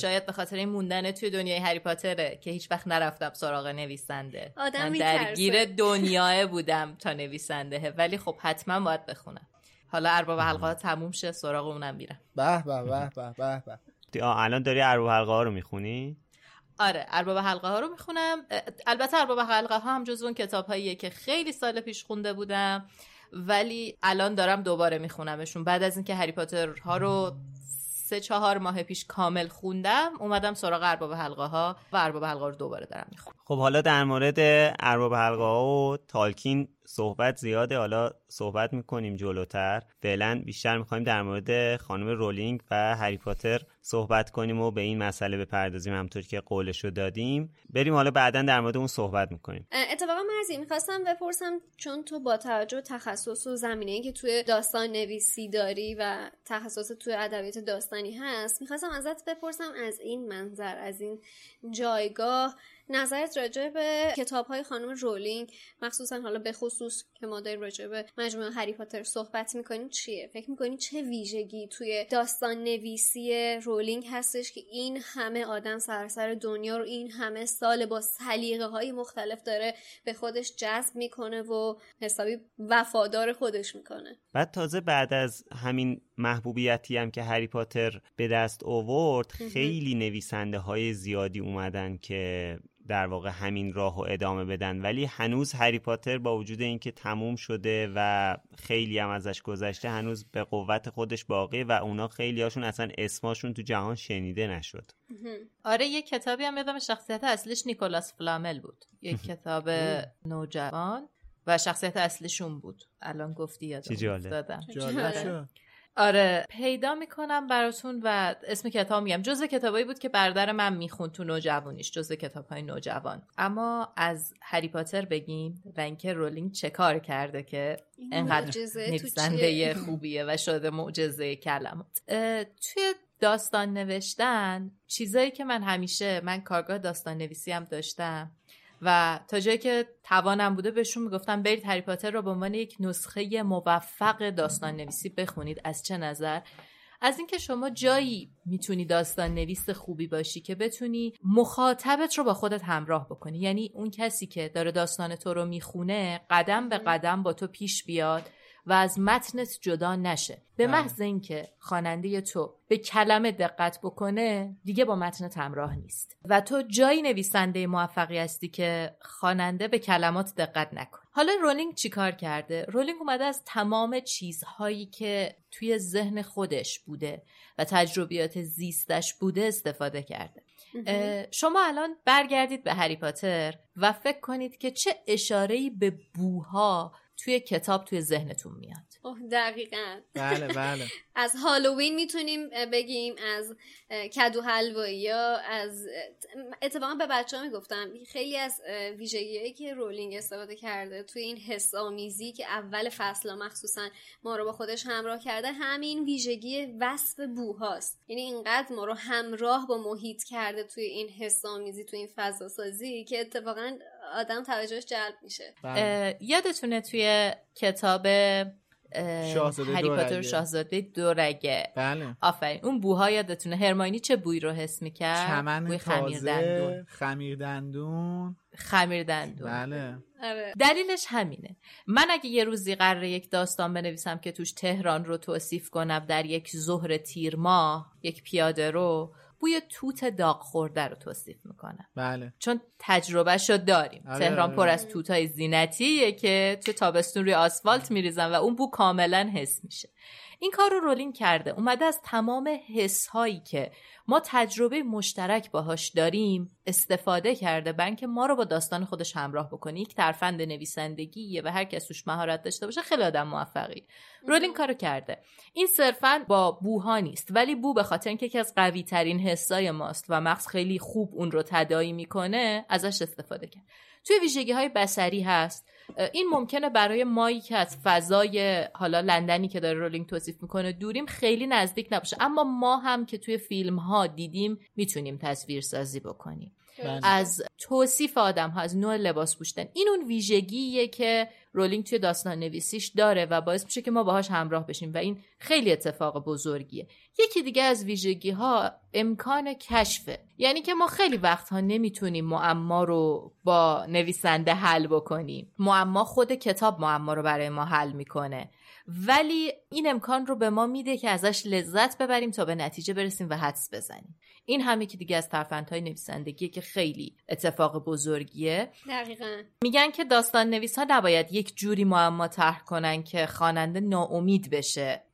شاید به خاطر این موندن توی دنیای هری پاتره که هیچ وقت نرفتم سراغ نویسنده. آدم من. درگیر دنیای بودم تا نویسنده. ولی خب حتما باید بخونم. حالا ارباب حلقه ها تموم شه سراغ اونم میرم. به به به به به. الان داری ارو حلقه ها رو می‌خونی؟ آره ارباب حلقه ها رو می‌خونم. البته ارباب حلقه ها هم جز اون کتاب هاییه که خیلی سال پیش خونده بودم ولی الان دارم دوباره میخونمشون. بعد از اینکه هری پاتر ها رو سه چهار ماه پیش کامل خوندم اومدم سراغ ارباب حلقه ها و ارباب حلقه ها رو دوباره دارم می‌خونم. خب حالا در مورد ارباب حلقه ها و تالکین صحبت زیاده. حالا صحبت می‌کنیم جلوتر. فعلا بیشتر می‌خوایم در مورد خانم رولینگ و هری پاتر صحبت کنیم و به این مسئله بپردازیم همطور که قولش رو دادیم. بریم حالا بعدا در مورد اون صحبت می‌کنیم. اتفاقا مرزی می‌خواستم بپرسم چون تو با توجه تخصص و زمینه که توی داستان نویسی داری و تخصص توی ادبیات داستانی هست می‌خواستم ازت بپرسم از این منظر از این جایگاه نظرت راجع به کتاب های خانم رولینگ مخصوصا حالا به خصوص که ما داریم راجع به مجموعه هری پاتر صحبت می‌کنیم چیه؟ فکر می‌کنی چه ویژگی توی داستان نویسی رولینگ هستش که این همه آدم سراسر دنیا رو این همه سال با سلیقه های مختلف داره به خودش جذب می‌کنه و حسابی وفادار خودش می‌کنه؟ بعد تازه بعد از همین محبوبیتی هم که هری پاتر به دست آورد خیلی نویسنده های زیادی اومدن که در واقع همین راه و ادامه بدن. ولی هنوز هری پاتر با وجود اینکه تموم شده و خیلی هم ازش گذشته هنوز به قوت خودش باقی و اونا خیلی هاشون اصلا اسماشون تو جهان شنیده نشد. آره یه کتابی هم یادم شخصیت اصلیش نیکولاس فلامل بود. یک کتاب نوجوان و شخصیت اصلیشون بود. الان گفتی یادم افتادم. آره پیدا می‌کنم براتون و اسم کتاب میگم. جزء کتابایی بود که برادر من می‌خوند تو نوجوانیش. جزء کتاب های نوجوان. اما از هری پاتر بگیم و اینکه رولینگ چه کار کرده که انقدر نویسنده خوبیه و شده معجزه کلمات. توی داستان نوشتن چیزایی که من همیشه من کارگاه داستان نویسی هم داشتم. و تا جایی که توانم بوده بهشون می‌گفتم برید هری پاتر رو به عنوان یک نسخه موفق داستان نویسی بخونید. از چه نظر؟ از اینکه شما جایی می‌تونی داستان نویس خوبی باشی که بتونی مخاطبت رو با خودت همراه بکنی. یعنی اون کسی که داره داستان تو رو می‌خونه قدم به قدم با تو پیش بیاد. و از متنت جدا نشه. به محض اینکه خواننده تو به کلمه دقت بکنه دیگه با متنت همراه نیست. و تو جایی نویسنده موفقی هستی که خواننده به کلمات دقت نکن. حالا رولینگ چیکار کرده؟ رولینگ اومده از تمام چیزهایی که توی ذهن خودش بوده و تجربیات زیستش بوده استفاده کرده. شما الان برگردید به هری پاتر و فکر کنید که چه اشاره‌ای به بوها توی کتاب توی ذهنتون میاد. اوه دقیقا. بله بله. از هالووین می‌تونیم بگیم از کدو حلوایی یا از اتفاقا به بچه ها می‌گفتم خیلی از ویژگیهایی که رولینگ استفاده کرده توی این حس آمیزی که اول فصل مخصوصا ما رو با خودش همراه کرده همین ویژگی وصف بوهاست. یعنی اینقدر ما رو همراه با محیط کرده توی این حس آمیزی توی این فضا سازی که اتفاقا آدم توجهش جلب میشه. یادتونه توی کتاب هری پاتر شاهزاده دورگه بله. آفرین. اون بوها یادتونه هرماینی چه بوی رو حس می‌کرد؟ چمن بوی خمیر دندون. خمیر دندون. خمیر دندون. بله. دلیلش همینه. من اگه یه روزی قراره یک داستان بنویسم که توش تهران رو توصیف کنم در یک ظهر تیر ماه یک پیاده رو بوی توت داغ خورده رو توصیف می‌کنم بله. چون تجربهش رو داریم. آره، تهران آره. پر از توتای زینتیه که تو تابستون روی آسفالت میریزن و اون بو کاملا حس میشه. این کار رو رولینگ کرده. اومده از تمام حس هایی که ما تجربه مشترک باهاش داریم استفاده کرده بنک ما رو با داستان خودش همراه بکنه. یک ترفند نویسندگیه و هر کس توش مهارت داشته باشه خیلی آدم موفقی. رولینگ کارو کرده. این صرفا با بوها نیست ولی بو به خاطر اینکه یکی از قوی ترین حسای ماست و مغز خیلی خوب اون رو تدایی می‌کنه ازش استفاده کرد. توی ویژگی های بسری هست. این ممکنه برای مایی که از فضای حالا لندنی که داره رولینگ توصیف می‌کنه دوریم خیلی نزدیک نباشه. اما ما هم که توی فیلم ها دیدیم می‌تونیم تصویر سازی بکنیم. از توصیف آدم ها از نوع لباس پوشیدن. این اون ویژگیه که رولینگ توی داستان نویسیش داره و باعث میشه که ما باهاش همراه بشیم و این خیلی اتفاق بزرگیه. یکی دیگه از ویژگی ها امکان کشفه یعنی که ما خیلی وقتها نمی‌تونیم معما رو با نویسنده حل بکنیم. معما خود کتاب معما رو برای ما حل می‌کنه. ولی این امکان رو به ما میده که ازش لذت ببریم تا به نتیجه برسیم و حدس بزنیم. این همه که دیگه از ترفندهای نویسندگی که خیلی اتفاق بزرگیه. دقیقا. میگن که داستان نویس ها نباید یک جوری معما طرح کنن که خواننده ناامید بشه.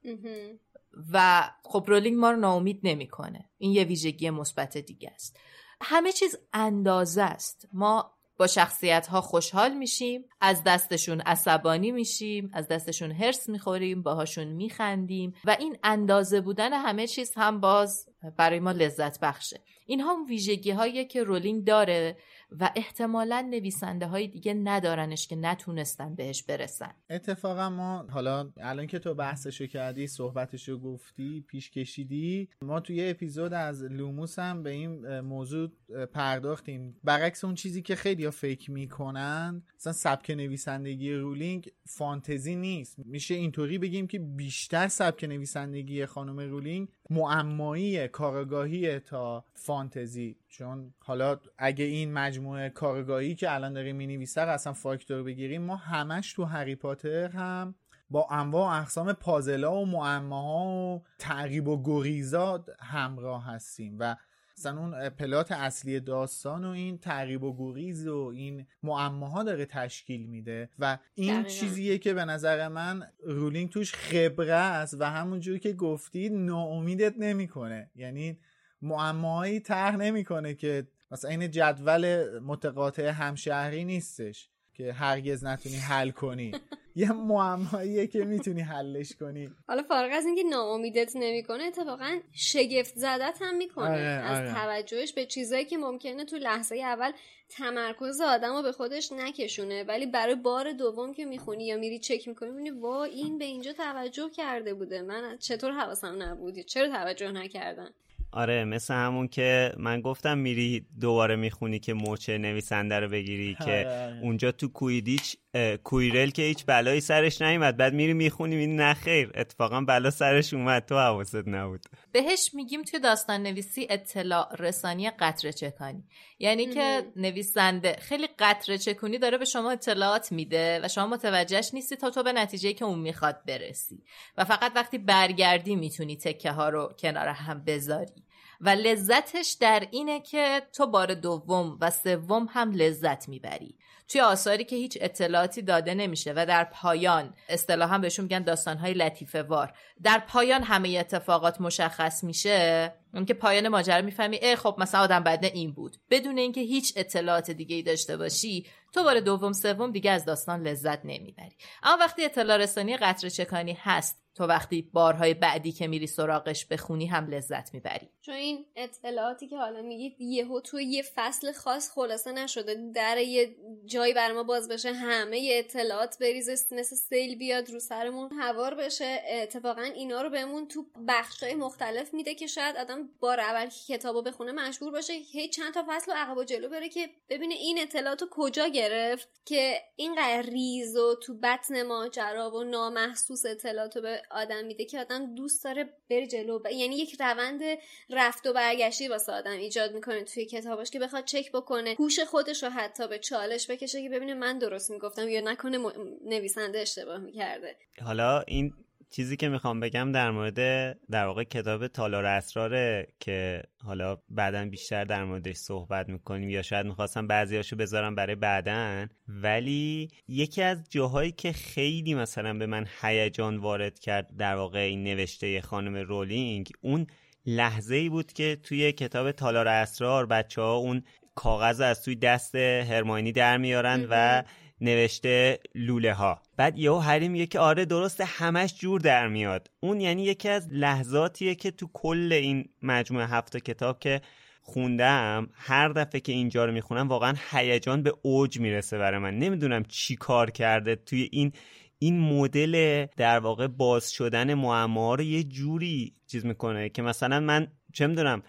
و خب رولینگ ما رو ناامید نمی‌کنه. این یه ویژگی مثبت دیگه است. همه چیز اندازه است. ما با شخصیت ها خوشحال میشیم از دستشون عصبانی میشیم از دستشون هرس می‌خوریم باهاشون میخندیم و این اندازه بودن همه چیز هم باز برای ما لذت بخشه. اینها هم ویژگی هایی که رولینگ داره. و احتمالا نویسنده های دیگه ندارنش که نتونستن بهش برسن. اتفاقا ما حالا الان که تو بحثشو کردی صحبتشو گفتی پیش کشیدی ما توی اپیزودی از لوموس هم به این موضوع پرداختیم. برعکس اون چیزی که خیلی ها فکر می‌کنن مثلا سبک نویسندگی رولینگ فانتزی نیست. میشه اینطوری بگیم که بیشتر سبک نویسندگی خانم رولینگ معمایی کارگاهی تا فانتزی. چون حالا اگه این مجموعه کارگاهی که الان داریم می‌نویسه اصلا فاکتور بگیریم ما همش تو هری پاتر هم با انواع و اقسام پازلا و معماها و تعقیب و گریزات همراه هستیم. و مثلا اون پلات اصلی داستان و این تعقیب و گریز و این معماها داره تشکیل میده و این دقیقا. چیزیه که به نظر من رولینگ توش خبره است و همونجور که گفتید ناامیدت نمی‌کنه یعنی معماهایی طرح نمی‌کنه که مثلا این جدول متقاطع همشهری نیستش که هرگز نتونی حل کنی. یه معماییه که می‌تونی حلش کنی. حالا فارغ از اینکه ناامیدت نمی‌کنه اتفاقا شگفت زدت هم می‌کنه. آره، از آره. توجهش به چیزایی که ممکنه تو لحظه اول تمرکز آدم رو به خودش نکشونه ولی برای بار دوم که می‌خونی یا میری چک می‌کنی می‌بینی وا این به اینجا توجه کرده بوده. من چطور حواسم نبودی چرا توجه نکردن؟ آره مثل همون که من گفتم میری دوباره می‌خونی که موچه نویسنده رو بگیری که آره، آره. اونجا تو کویدیچ کویرل که هیچ بلایی سرش نیومد. بعد میری می‌خونی می‌بینی نه خیر اتفاقا بلا سرش اومد. تو حواست نبود. بهش میگیم توی داستان نویسی اطلاع رسانی قطره چکانی یعنی که نویسنده خیلی قطره چکونی داره به شما اطلاعات میده و شما متوجهش نیستی تا تو به نتیجه که اون می‌خواد برسی. و فقط وقتی برگردی می‌تونی تکه ها رو کنار هم بذاری. و لذتش در اینه که تو بار دوم و سوم هم لذت می‌بری. توی آثاری که هیچ اطلاعاتی داده نمیشه و در پایان اصطلاحا بهشون میگن داستانهای لطیفه وار. در پایان همه اتفاقات مشخص میشه اون که پایان ماجرا می‌فهمی ای خب مثلا آدم بدنه این بود. بدون اینکه هیچ اطلاعات دیگه ای داشته باشی تو بار دوم سوم دیگه از داستان لذت نمی‌بری. اما وقتی اطلاع رسانی قطره چکانی هست تو وقتی بارهای بعدی که میری سراغش بخونی هم لذت می‌بری. چون این اطلاعاتی که حالا میگید یهو تو یه فصل خاص خلاصه نشده. در یه جایی بر ما باز بشه همه اطلاعات بریزه مثل سیل بیاد رو سرمون هوار بشه. اتفاقا اینا رو بهمون تو بخشای مختلف میده که شاید آدم بار اول که کتابو بخونه مشهور باشه هی چند تا فصل و عقب و جلو بره که ببینه این اطلاعاتو کجا گرفت که اینقدر ریز و تو بطن ماجرا و نامحسوس اطلاعاتو به آدم میده که آدم دوست داره بره جلو. یعنی یک روند رفت و برگشتی واسه آدم ایجاد می‌کنه توی کتابش که بخواد چک بکنه. هوش خودش رو حتی به چالش بکشه که ببینه من درست می‌گفتم یا نکنه نویسنده اشتباه می‌کرده. حالا این چیزی که می‌خوام بگم در مورد در واقع کتاب تالار اسراره که حالا بعدا بیشتر در موردش صحبت می‌کنیم یا شاید می‌خواستم بعضیاشو بذارم برای بعدا ولی یکی از جاهایی که خیلی مثلا به من هیجان وارد کرد در واقع این نوشته خانم رولینگ اون لحظه ای بود که توی کتاب تالار اسرار بچه ها اون کاغذ از توی دست هرماینی در میارن و نوشته لوله ها بعد یهو هری میگه که آره درسته همش جور در میاد. اون یعنی یکی از لحظاتیه که تو کل این مجموعه هفت کتاب که خوندم هر دفعه که اینجا رو می‌خونم واقعا هیجان به اوج می‌رسه برای من. نمی‌دونم چی کار کرده. توی این این مدل در واقع باز شدن معما رو یه جوری چیز می‌کنه که مثلا من چه می‌دونم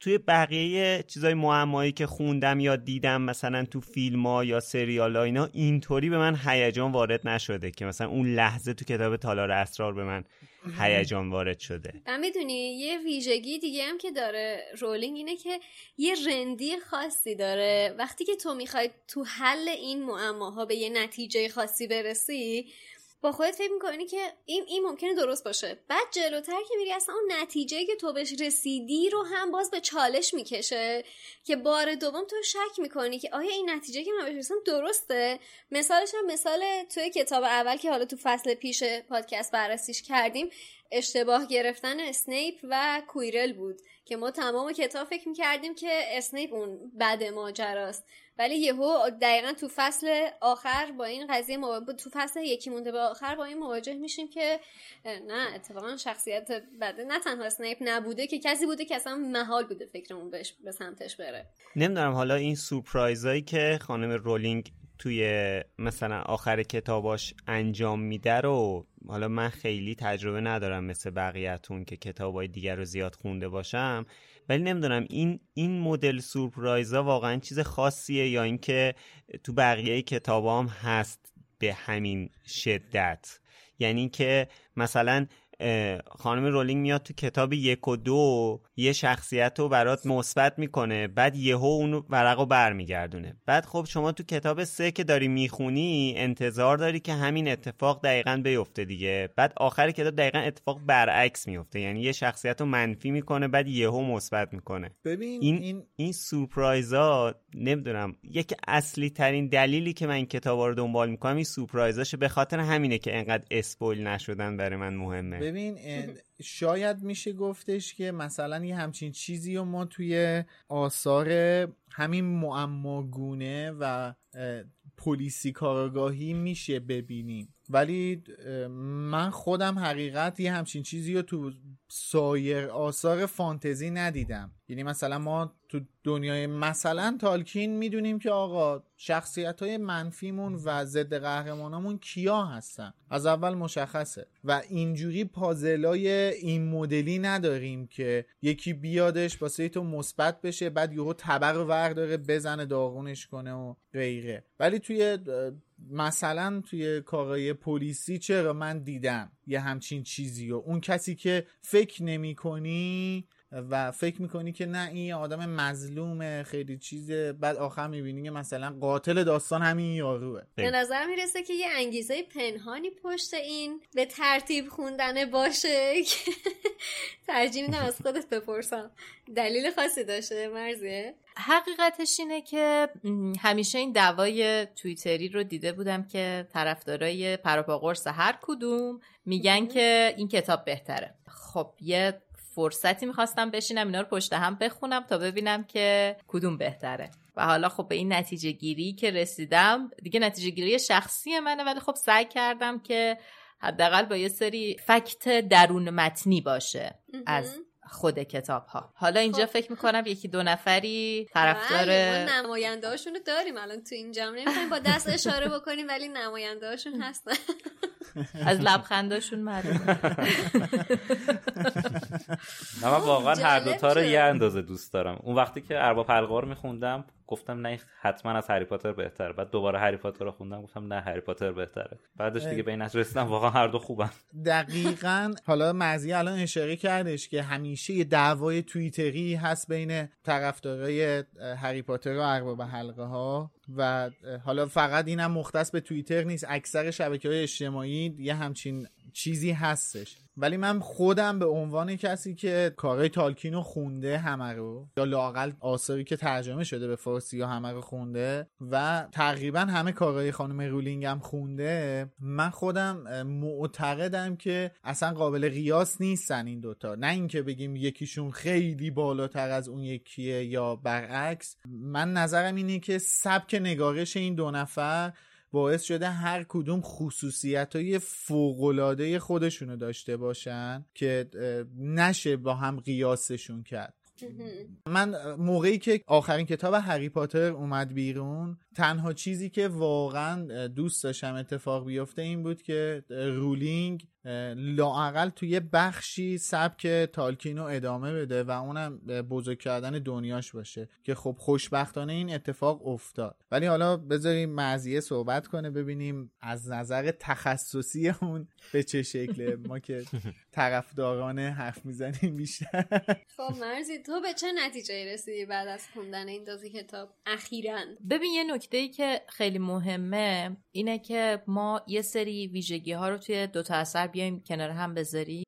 توی بقیه چیزای معمایی که خوندم یا دیدم مثلا تو فیلم ها یا سریال ها اینا اینطوری به من هیجان وارد نشده که مثلا اون لحظه تو کتاب تالار اسرار به من هیجان وارد شده. می‌دونی یه ویژگی دیگه هم که داره رولینگ اینه که یه رندی خاصی داره. وقتی که تو می‌خوای تو حل این معماها به یه نتیجه خاصی برسی با خودت فکر می‌کنی که این این ممکنه درست باشه. بعد جلوتر که میری اصلا اون نتیجه که تو بهش رسیدی رو هم باز به چالش می‌کشه که بار دوم تو شک می‌کنی که آیا این نتیجه که من بهش رسیدم درسته؟ مثالش هم مثال توی کتاب اول که حالا تو فصل پیش پادکست بررسیش کردیم اشتباه گرفتن اسنیپ و کویرل بود. که ما تمام کتاب فکر می‌کردیم که اسنیپ اون بد ماجراست. ولی یهو دقیقا تو فصل آخر با این قضیه مواجه تو فصل یکی مونده به آخر با این مواجه میشیم که نه اتفاقا شخصیت بده نه تنها اسنیپ نبوده که کسی بوده که اصلا محال بوده فکرمون بهش به سمتش بره. نمی‌دونم حالا این سورپرایزایی که خانم رولینگ توی مثلا آخر کتاباش انجام میده رو حالا من خیلی تجربه ندارم مثل بقیهتون که کتابای دیگر رو زیاد خونده باشم ولی نمی‌دونم این این مدل سورپرایزا واقعا چیز خاصیه یا اینکه تو بقیه کتابام هست به همین شدت؟ یعنی که مثلا خانم رولینگ میاد تو کتاب یک و دو یه شخصیت رو برات مثبت می‌کنه بعد یهو اون ورق رو برمیگردونه. بعد خب شما تو کتاب سه که داری می‌خونی انتظار داری که همین اتفاق دقیقا بیفته دیگه. بعد آخر کتاب دقیقا اتفاق برعکس میفته یعنی یه شخصیت رو منفی می‌کنه بعد یهو مثبت می‌کنه. ببین این این, این سورپرایزا نمی‌دونم یک اصلی ترین دلیلی که من این کتاب رو دنبال می‌کنم این سورپرایزاشه به خاطر همینه که انقدر اسپویل نشدن برای من مهمه. ببین شاید میشه گفتش که مثلا یه همچین چیزی رو ما توی آثار همین معماگونه و پلیسی کارگاهی میشه ببینیم. ولی من خودم حقیقت یه همچین چیزی رو تو سایر آثار فانتزی ندیدم. یعنی مثلا ما تو دنیای مثلا تالکین می‌دونیم که آقا شخصیت های منفیمون و ضد قهرمانامون کیا هستن؟ از اول مشخصه. و اینجوری پازلای این مدلی نداریم که یکی بیادش واسه تو مثبت بشه بعد یهو تبر ورداره بزنه داغونش کنه و غیره. ولی توی مثلا توی کارهای پلیسی چرا من دیدم یه همچین چیزی و اون کسی که فکر نمی کنی و فکر می‌کنی که نه این آدم مظلومه خیلی چیزه. بعد آخر می‌بینی که مثلا قاتل داستان همین یاروه. به نظر می‌رسه که یه انگیزه پنهانی پشت این به ترتیب خوندن باشه که ترجیح میدم از خودت بپرسم. دلیل خاصی داشته مرزیه؟ حقیقتش اینه که همیشه این دعوای تویتری رو دیده بودم که طرفدارای پروپاگورس هر کدوم میگن که این کتاب بهتره. خب یه فرصتی می‌خواستم بشینم اینا رو پشت هم بخونم تا ببینم که کدوم بهتره. و حالا خب به این نتیجه گیری که رسیدم دیگه نتیجه گیری شخصی منه ولی خب سعی کردم که حداقل با یه سری فکت درون متنی باشه. از خود کتاب ها حالا اینجا خب. فکر می‌کنم یکی دو نفری طرفدار بله، نماینده هاشون رو داریم الان تو این جمع نمی‌خوایم با دست اشاره بکنیم ولی نماینده هاشون هستن. از لبخنداشون معلومه. نه من واقعا هر دوتا رو یه اندازه دوست دارم. اون وقتی که ارباب حلقه رو میخوندم گفتم نه حتما از هری پاتر بهتره. بعد دوباره هری پاتر رو خوندم گفتم نه هری پاتر بهتره. بعدش دیگه به این رسیدم واقعا هر دو خوبن. دقیقا. حالا مزی الان اشاره کردش که همیشه یه دعوای توییتری هست بین طرفدارای هری پاتر و ارباب حلقه ها و حالا فقط اینم مختص به توییتر نیست اکثر شبکه های اجتماعی یه همچین چیزی هستش. ولی من خودم به عنوان کسی که کارهای تالکین خونده همه رو یا لاقل آثاری که ترجمه شده به فارسی یا همه رو خونده و تقریبا همه کارهای خانم رولینگ هم خونده من خودم معتقدم که اصلا قابل قیاس نیستن این دوتا. نه اینکه بگیم یکیشون خیلی بالاتر از اون یکیه یا برعکس. من نظرم اینه که سبک نگارش این دو نفر باعث شده هر کدوم خصوصیت های فوقلاده خودشونو داشته باشن که نشه با هم قیاسشون کرد. من موقعی که آخرین کتاب هری پاتر اومد بیرون تنها چیزی که واقعا دوست داشتم اتفاق بیفته این بود که رولینگ لاعقل توی بخشی سبک تالکین رو ادامه بده و اونم بزرگ کردن دنیاش باشه که خب خوشبختانه این اتفاق افتاد. ولی حالا بذاریم مزیه صحبت کنه ببینیم از نظر تخصصی اون به چه شکله. ما که طرفدارانه حرف می‌زنیم بیشتر. خب مرزی تو به چه نتیجه رسیدی بعد از خوندن این دوزی کتاب اخیرا؟ ببین یه نکته ای که خیلی مهمه اینه که ما یه سری ویژگی ها رو توی دو تا اثر بیایم کنار هم بذاریم؟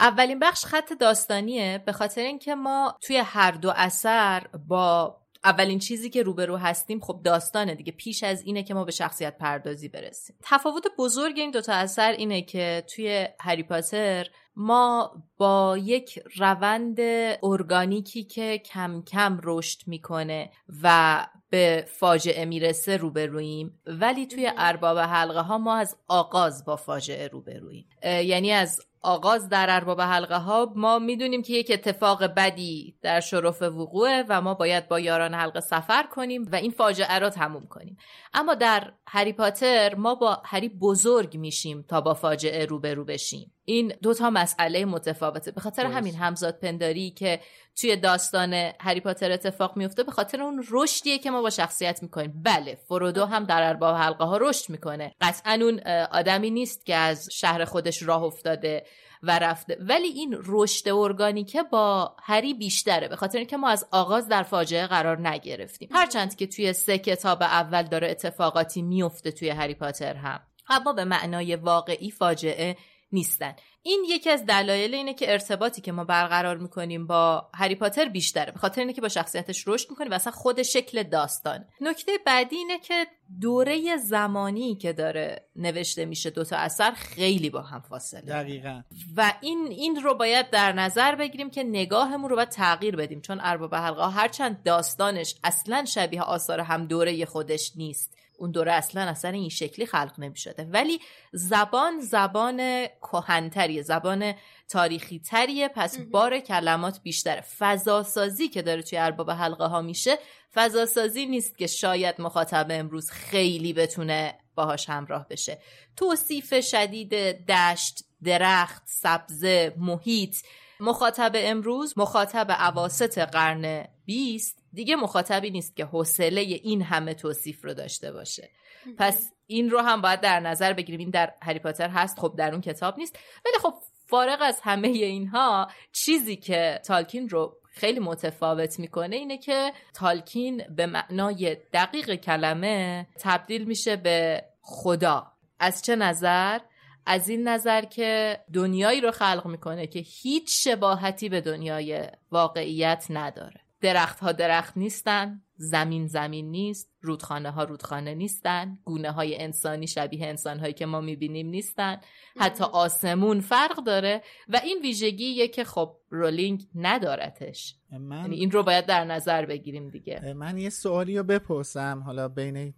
اولین بخش خط داستانیه به خاطر اینکه ما توی هر دو اثر با اولین چیزی که روبرو هستیم خب داستانه دیگه پیش از اینه که ما به شخصیت پردازی برسیم. تفاوت بزرگ این دوتا اثر اینه که توی هری پاتر ما با یک روند ارگانیکی که کم کم رشد می‌کنه و به فاجعه می‌رسه روبرویم. ولی توی ارباب حلقه ها ما از آغاز با فاجعه روبرویم. یعنی از آغاز در ارباب حلقه ها ما می‌دونیم که یک اتفاق بدی در شرف وقوعه و ما باید با یاران حلقه سفر کنیم و این فاجعه را تموم کنیم. اما در هری پاتر ما با هری بزرگ میشیم تا با فاجعه روبرو بشیم. این دوتا مسئله متفاوته. به خاطر همین همزاد پنداری که توی داستان هری پاتر اتفاق میفته به خاطر اون رشدیه که ما با شخصیت می‌کنیم. بله فرودو هم در ارباب حلقه ها رشد می‌کنه. قطعا اون آدمی نیست که از شهر خودش راه افتاده و رفته. ولی این رشد ارگانیکه با هری بیشتره به خاطر اینکه ما از آغاز در فاجعه قرار نگرفتیم. هرچند که توی سه کتاب اول داره اتفاقاتی میفته توی هری پاتر هم. اما به معنای واقعی فاجعه نیستن. این یکی از دلایل اینه که ارتباطی که ما برقرار می‌کنیم با هری پاتر بیشتره. به خاطر اینه که با شخصیتش رشد می‌کنیم و اصلا خود شکل داستان. نکته بعدی اینه که دوره زمانی که داره نوشته میشه دوتا اثر خیلی با هم فاصله. دقیقا. و این این رو باید در نظر بگیریم که نگاهمون رو باید تغییر بدیم. چون ارباب حلقه هرچند داستانش اصلا شبیه آثار هم دوره خودش نیست. اون دوره اصلا اصلا این شکلی خلق نمی شده ولی زبان زبان کهنتریه زبان تاریخی تریه پس بار کلمات بیشتره فضاسازی که داره توی ارباب حلقه ها میشه فضاسازی نیست که شاید مخاطب امروز خیلی بتونه باهاش همراه بشه. توصیف شدید دشت درخت سبزه محیط. مخاطب امروز مخاطب عواست قرن 20 دیگه مخاطبی نیست که حوصله این همه توصیف رو داشته باشه. پس این رو هم باید در نظر بگیریم. این در هری پاتر هست. خب در اون کتاب نیست. ولی خب فارغ از همه اینها چیزی که تالکین رو خیلی متفاوت می‌کنه اینه که تالکین به معنای دقیق کلمه تبدیل میشه به خدا. از چه نظر؟ از این نظر که دنیایی رو خلق می‌کنه که هیچ شباهتی به دنیای واقعیت نداره. درخت ها درخت نیستن. زمین زمین نیست رودخانه ها رودخانه نیستن گونه های انسانی شبیه انسان هایی که ما می‌بینیم نیستن. حتی آسمون فرق داره و این ویژگیه که خب رولینگ ندارتش. من یعنی این رو باید در نظر بگیریم دیگه. من یه سوالی رو بپرسم. حالا بین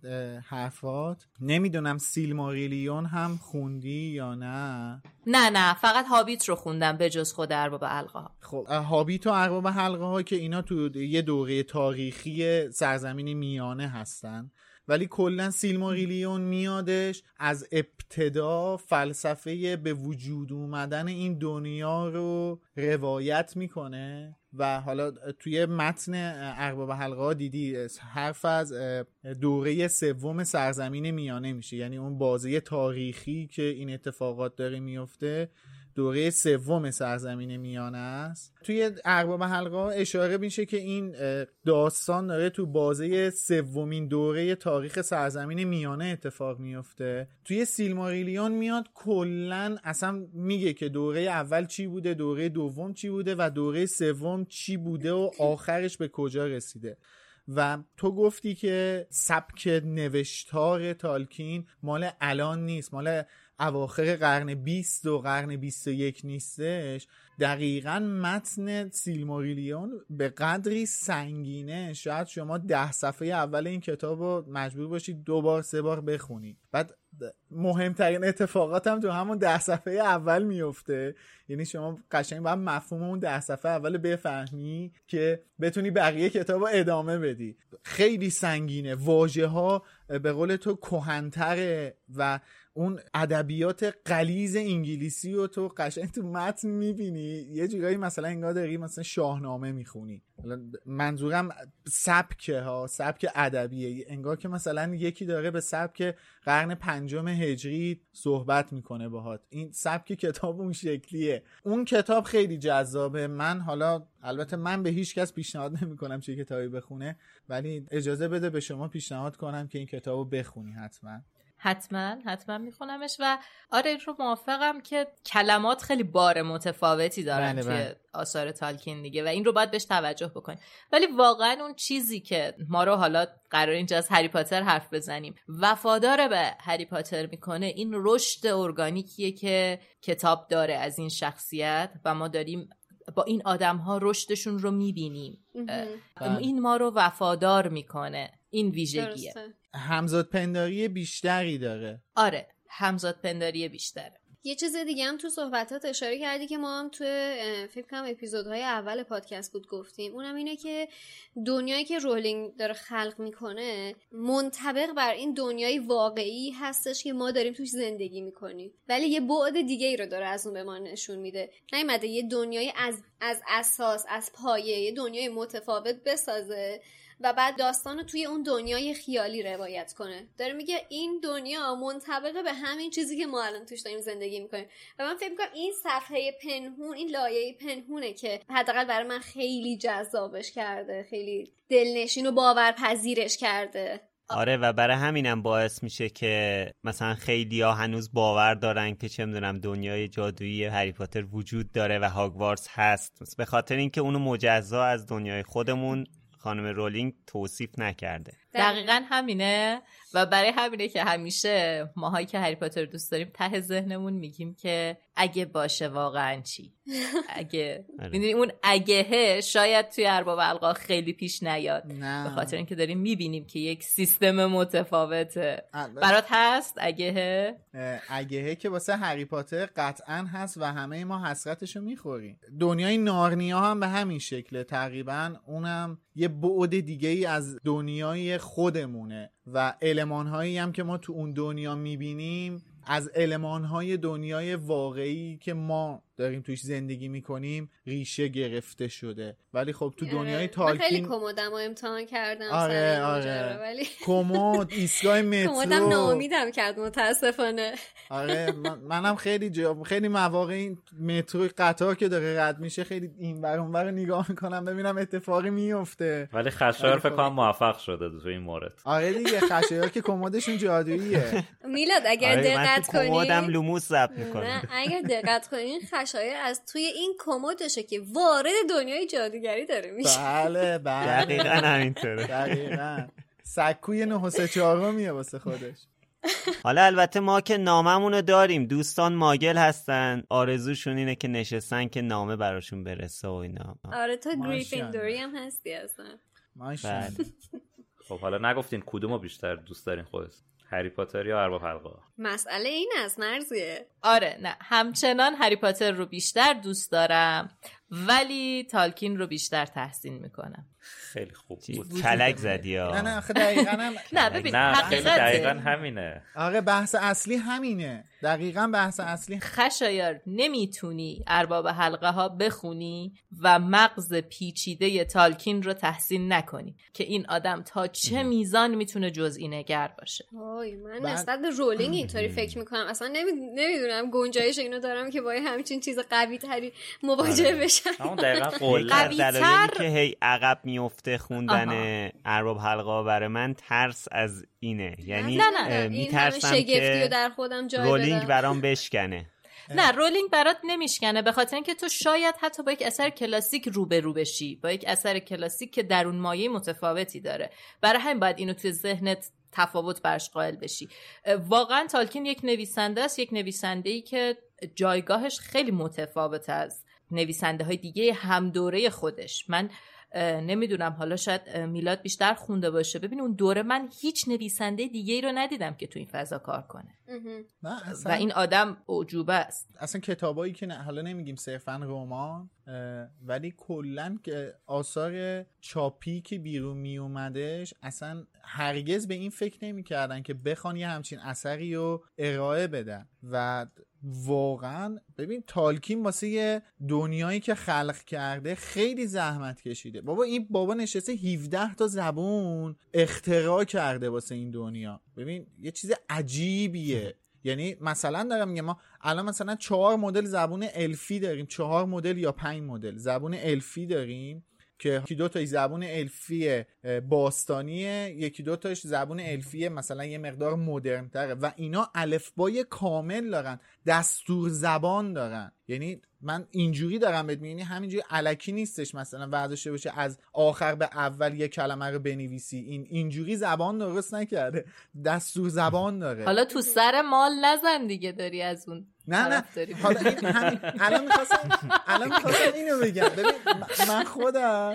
حرفات. نمی‌دونم سیلماریلیون هم خوندی یا نه؟ نه نه. فقط هابیت رو خوندم به جز خود ارباب حلقه ها خب هابیت و ارباب حلقه ها که اینا تو یه دوره تاریخی سرزمین میانه هستن. ولی کلا سیلماریلیون میادش از ابتدا فلسفه به وجود اومدن این دنیا رو روایت می‌کنه و حالا توی متن ارباب حلقه دیدی حرف از دوره سوم سرزمین میانه میشه. یعنی اون بازه تاریخی که این اتفاقات داره میفته دوره سوم سرزمین میانه است. توی ارباب حلقه اشاره میشه که این داستان داره تو بازه سومین دوره تاریخ سرزمین میانه اتفاق میفته. توی سیلماریلیون میاد کلا اصلا میگه که دوره اول چی بوده دوره دوم چی بوده و دوره سوم چی بوده و آخرش به کجا رسیده. و تو گفتی که سبک نوشتار تالکین مال الان نیست مال اواخر قرن 20 و قرن 21 نیستش دقیقا متن سیلموریلیون به قدری سنگینه. شاید شما ده صفحه اول این کتاب رو مجبور باشید دو بار سه بار بخونید. بعد مهمترین اتفاقات هم تو همون ده صفحه اول میفته. یعنی شما قشنگ باید مفهوم اون ده صفحه اول بفهمی که بتونی بقیه کتاب رو ادامه بدی. خیلی سنگینه. واژه ها به قول تو کهنتره و اون ادبیات قلیز انگلیسی رو تو قشنگ تو متن می‌بینی. یه جورایی مثلا انگار داری مثلا شاهنامه می‌خونی. منظورم سبکه ها سبک ادبیه. انگار که مثلا یکی داره به سبک قرن پنجم هجری صحبت می‌کنه باهات. این سبک کتاب اون شکلیه. اون کتاب خیلی جذابه. من حالا البته من به هیچ کس پیشنهاد نمی‌کنم چه کتابی بخونه ولی اجازه بده به شما پیشنهاد کنم که این کتابو بخونی حتما. حتما حتما میخونمش و آره این رو موافقم که کلمات خیلی بار متفاوتی دارن بله توی بله. آثار تالکین دیگه و این رو باید بهش توجه بکنیم. ولی واقعا اون چیزی که ما رو حالا قرار اینجا از هری پاتر حرف بزنیم وفادار به هری پاتر می‌کنه این رشد ارگانیکیه که کتاب داره از این شخصیت و ما داریم با این آدم ها رشدشون رو می‌بینیم. این ما رو وفادار می‌کنه. این ویژگیه. همزاد پنداری بیشتری داره. آره همزاد پنداری بیشتره. یه چیز دیگه هم تو صحبتات اشاره کردی که ما هم تو فکر کنم اپیزودهای اول پادکست بود گفتیم. اونم اینه که دنیایی که رولینگ داره خلق می‌کنه منطبق بر این دنیای واقعی هستش که ما داریم توش زندگی می‌کنیم. ولی یه بعد دیگه ای رو داره از اون به ما نشون میده. نیومده یه دنیای از از اساس از پایه یه دنیای متفاوت بسازه. و بعد داستان رو توی اون دنیای خیالی روایت کنه. داره میگه این دنیا منطبقه به همین چیزی که ما الان توش داریم زندگی می‌کنیم. و من فکر می‌کنم این صفحه پنهون این لایه پنهونه که حداقل برای من خیلی جذابش کرده خیلی دلنشین و باورپذیرش کرده. آره و برای همینم باعث میشه که مثلا خیلی ها هنوز باور دارن که چه می‌دونم دنیای جادویی هری پاتر وجود داره و هاگوارتس هست. به خاطر اینکه اونو مجزا از دنیای خودمون خانم رولینگ توصیف نکرده. دقیقا. همینه. و برای همینه که همیشه ماهایی که هری پاتر دوست داریم ته ذهنمون میگیم که اگه باشه واقعا چی؟ اگه آره. می‌دونی اون اگهه شاید توی ارباب القا خیلی پیش نیاد. به خاطر اینکه داریم می‌بینیم که یک سیستم متفاوته. برات هست اگهه؟ اگهه که واسه هری پاتر قطعا هست و همه ما حسرتشو می‌خوریم. دنیای نارنیا هم به همین شکله. تقریبا اونم یه بعد دیگه ای از دنیای خودمونه و علمان هایی هم که ما تو اون دنیا می‌بینیم از علمان های دنیای واقعی که ما داریم توش زندگی می‌کنیم ریشه گرفته شده. ولی خب تو دنیای تالکین من خیلی کمدم و امتحان کردم آره آره. ولی کمد ایستگاه مترو. کمدم ناامیدم کرد متاسفانه. آره منم خیلی جا... خیلی مواقع این مترو قطار که داره رد میشه خیلی این بر اون بر نگاه می‌کنم ببینم اتفاقی میفته ولی خشایار فکر کنم موفق شده تو این مورد. آره دیگه خشایار که کمدشون جادوییه. میلاد اگر آره دقت کنی کمدم لوموس ضبط می‌کنه اگر دقت کنی خشایار از توی این کمدشه که وارد دنیای جادوگری داره میشه. بله بله. دقیقا همینطوره. دقیقا. سکوی نه سه چهارمیه واسه خودش. حالا البته ما که ناممونو داریم دوستان ماگل هستن آرزوشون اینه که نشستن که نامه براشون برسه و اینا. آره تو گریفیندوری هم هستی اصلا. بله. خب حالا نگفتین کدومو بیشتر دوست دارین خودت؟ هری پاتر یا ارباب حلقه؟ مسئله این است مرزیه. آره نه. همچنان هری پاتر رو بیشتر دوست دارم ولی تالکین رو بیشتر تحسین می‌کنم. خیلی خوب بود. کلک زدی ها. نه نه آخه دقیقا هم نه ببین. دقیقا همینه. آره بحث اصلی همینه. دقیقا بحث اصلی خشایار نمی‌تونی ارباب حلقه ها بخونی و مغز پیچیده تالکین رو تحسین نکنی که این آدم تا چه میزان می‌تونه جزئی نگر باشه. وای من نسبت به رولینگ اینطوری فکر می‌کنم. اصلا نمی... نمی‌دونم گنجایش اینو دارم که با همچین چیز قوی تری مواجه بشم. همون دقیقا دلایلی که هی عقب میفته خوندن ارباب حلقه برای من ترس از اینه. یعنی نه نه همه میترسم که رو در خودم جای رولینگ برام بشکنه. نه رولینگ برات نمیشکنه. به خاطر اینکه تو شاید حتی با یک اثر کلاسیک روبرو بشی. با یک اثر کلاسیک که درون مایه متفاوتی داره. برای همین باید اینو توی ذهنت تفاوت برش قائل بشی. واقعا تالکین یک نویسنده است یک نویسنده ای که جایگاهش خیلی متفاوت از نویسنده های دیگه هم دوره خودش. من نمی‌دونم حالا شاید میلاد بیشتر خونده باشه. ببین اون دوره من هیچ نویسنده دیگه ای رو ندیدم که تو این فضا کار کنه. و این آدم اعجوبه است. اصلا کتابایی که نه حالا نمیگیم صرفا رمان ولی کلا که آثار چاپی که بیرون می اومدش اصلا هرگز به این فکر نمی‌کردن که بخوان یه همچین اثری رو ارائه بدن. و واقعا ببین تالکین واسه دنیایی که خلق کرده خیلی زحمت کشیده. بابا این بابا نشسته 17 تا زبون اختراع کرده واسه این دنیا. ببین یه چیز عجیبیه. یعنی مثلا دارم میگم ما الان مثلا چهار مدل زبون الفی داریم. چهار مدل یا پنج مدل زبون الفی داریم. که یکی دو تاش زبون الفی باستانیه یکی دو تاش زبون الفی مثلا یه مقدار مدرن تره و اینا الفبای کامل دارن دستور زبان دارن. یعنی من اینجوری دارم بهت میگم یعنی همینجوری علکی نیستش مثلا ورداشته باشه از آخر به اول یه کلمه رو بنویسی. این اینجوری زبان درست نکرده دستور زبان داره. حالا تو سر مال نزن دیگه داری از اون نه نه. حالا این همین الان می‌خواستم الان می‌خواستم اینو بگم. ببین من خودم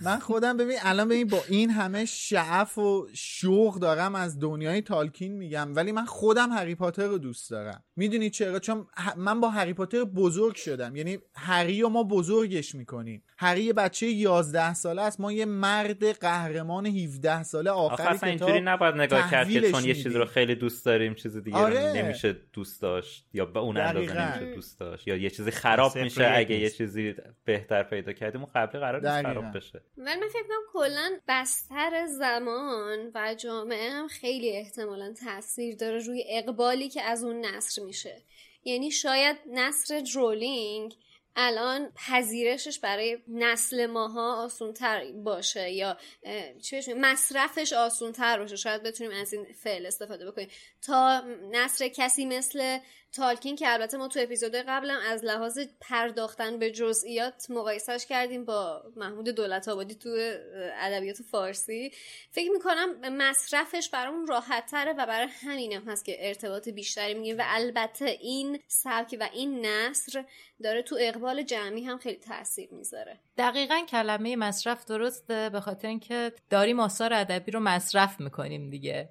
من خودم ببین الان ببین با این همه شعف و شوق دارم از دنیای تالکین میگم ولی من خودم هری پاتر رو دوست دارم. می‌دونی چرا؟ چون من با هری پاتر بزرگ شدم. یعنی هری رو ما بزرگش می‌کنیم. هری یه بچه 11 ساله است. ما یه مرد قهرمان 17 ساله آخر اصلا کتاب اینجوری نباید نگاه کرد که چون یه چیزی میدیم. رو خیلی دوست داریم چیز دیگه آره. نمیشه دوست داشت. یا به اون اندازه. نمیشه دوست داشت یا یه چیزی خراب میشه اگه یه نیست. چیزی بهتر پیدا کردیم اون قبلی قرار نیست. خراب بشه ولی من فکر کنم کلا بستر زمان و جامعه هم خیلی احتمالا تاثیر داره روی اقبالی که از اون نصر میشه یعنی شاید نصر رولینگ الان پذیرشش برای نسل ماها آسونتر باشه یا چی؟ مصرفش آسونتر باشه شاید بتونیم از این فعل استفاده بکنیم تا نصر کسی مثل تالکین که البته ما تو اپیزود قبلم از لحاظ پرداختن به جزئیات مقایسش کردیم با محمود دولت آبادی تو ادبیات فارسی. فکر می‌کنم مصرفش برامون راحت تره و برای همینم هست که ارتباط بیشتری میگیم و البته این سبک و این نصر داره تو اقبال جمعی هم خیلی تاثیر می‌ذاره. دقیقا کلمه مصرف درسته به خاطر اینکه داریم آثار ادبی رو مصرف می‌کنیم دیگه.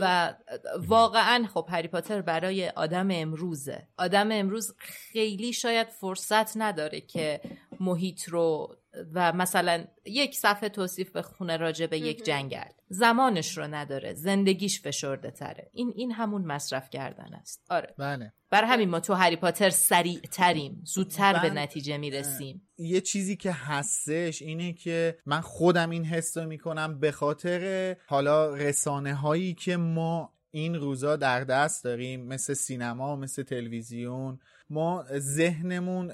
و واقعا خب هری پاتر برای آدم امروزه. آدم امروز خیلی شاید فرصت نداره که محیط رو و مثلا یک صفحه توصیف بخونه راجع به یک جنگل. زمانش رو نداره زندگیش فشرده تره. این این همون مصرف کردن است. آره. بله. برای همین ما تو هری پاتر سریع تریم زودتر به من- نتیجه می‌رسیم. یه چیزی که هستش اینه که من خودم این حس رو می‌کنم به خاطر حالا رسانه هایی که ما این روزا در دست داریم مثل سینما مثل تلویزیون ما ذهنمون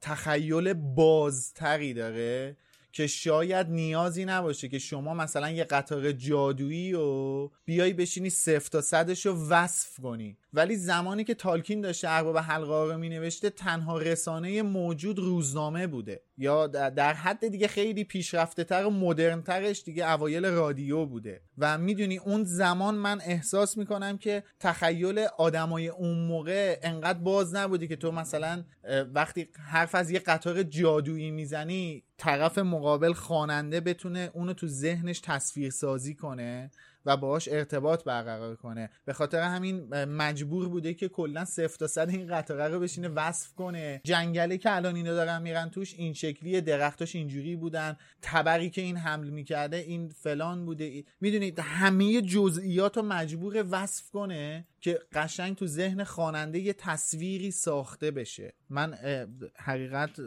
تخیل بازتری داره که شاید نیازی نباشه که شما مثلا یه قطار جادویی و بیای بشینی صفر تا صدش رو وصف کنی. ولی زمانی که تالکین داشته ارباب حلقه رو می نوشته تنها رسانه موجود روزنامه بوده. یا در حد دیگه خیلی پیشرفته تر و مدرن ترش دیگه اوایل رادیو بوده. و می‌دونی اون زمان من احساس می‌کنم که تخیل آدمای اون موقع انقدر باز نبودی که تو مثلا وقتی حرف از یه قطار جادویی می‌زنی طرف مقابل خواننده بتونه اونو تو ذهنش تصویر سازی کنه. و باهاش ارتباط برقرار کنه. به خاطر همین مجبور بوده که کلا صفر تا صد این قطاره رو بشینه وصف کنه. جنگله که الان اینا دارن میرن توش این شکلی درختاش اینجوری بودن. تبری که این حمل می‌کرده این فلان بوده. می‌دونید همه جزئیات رو مجبور وصف کنه که قشنگ تو ذهن خواننده یه تصویری ساخته بشه. من حقیقت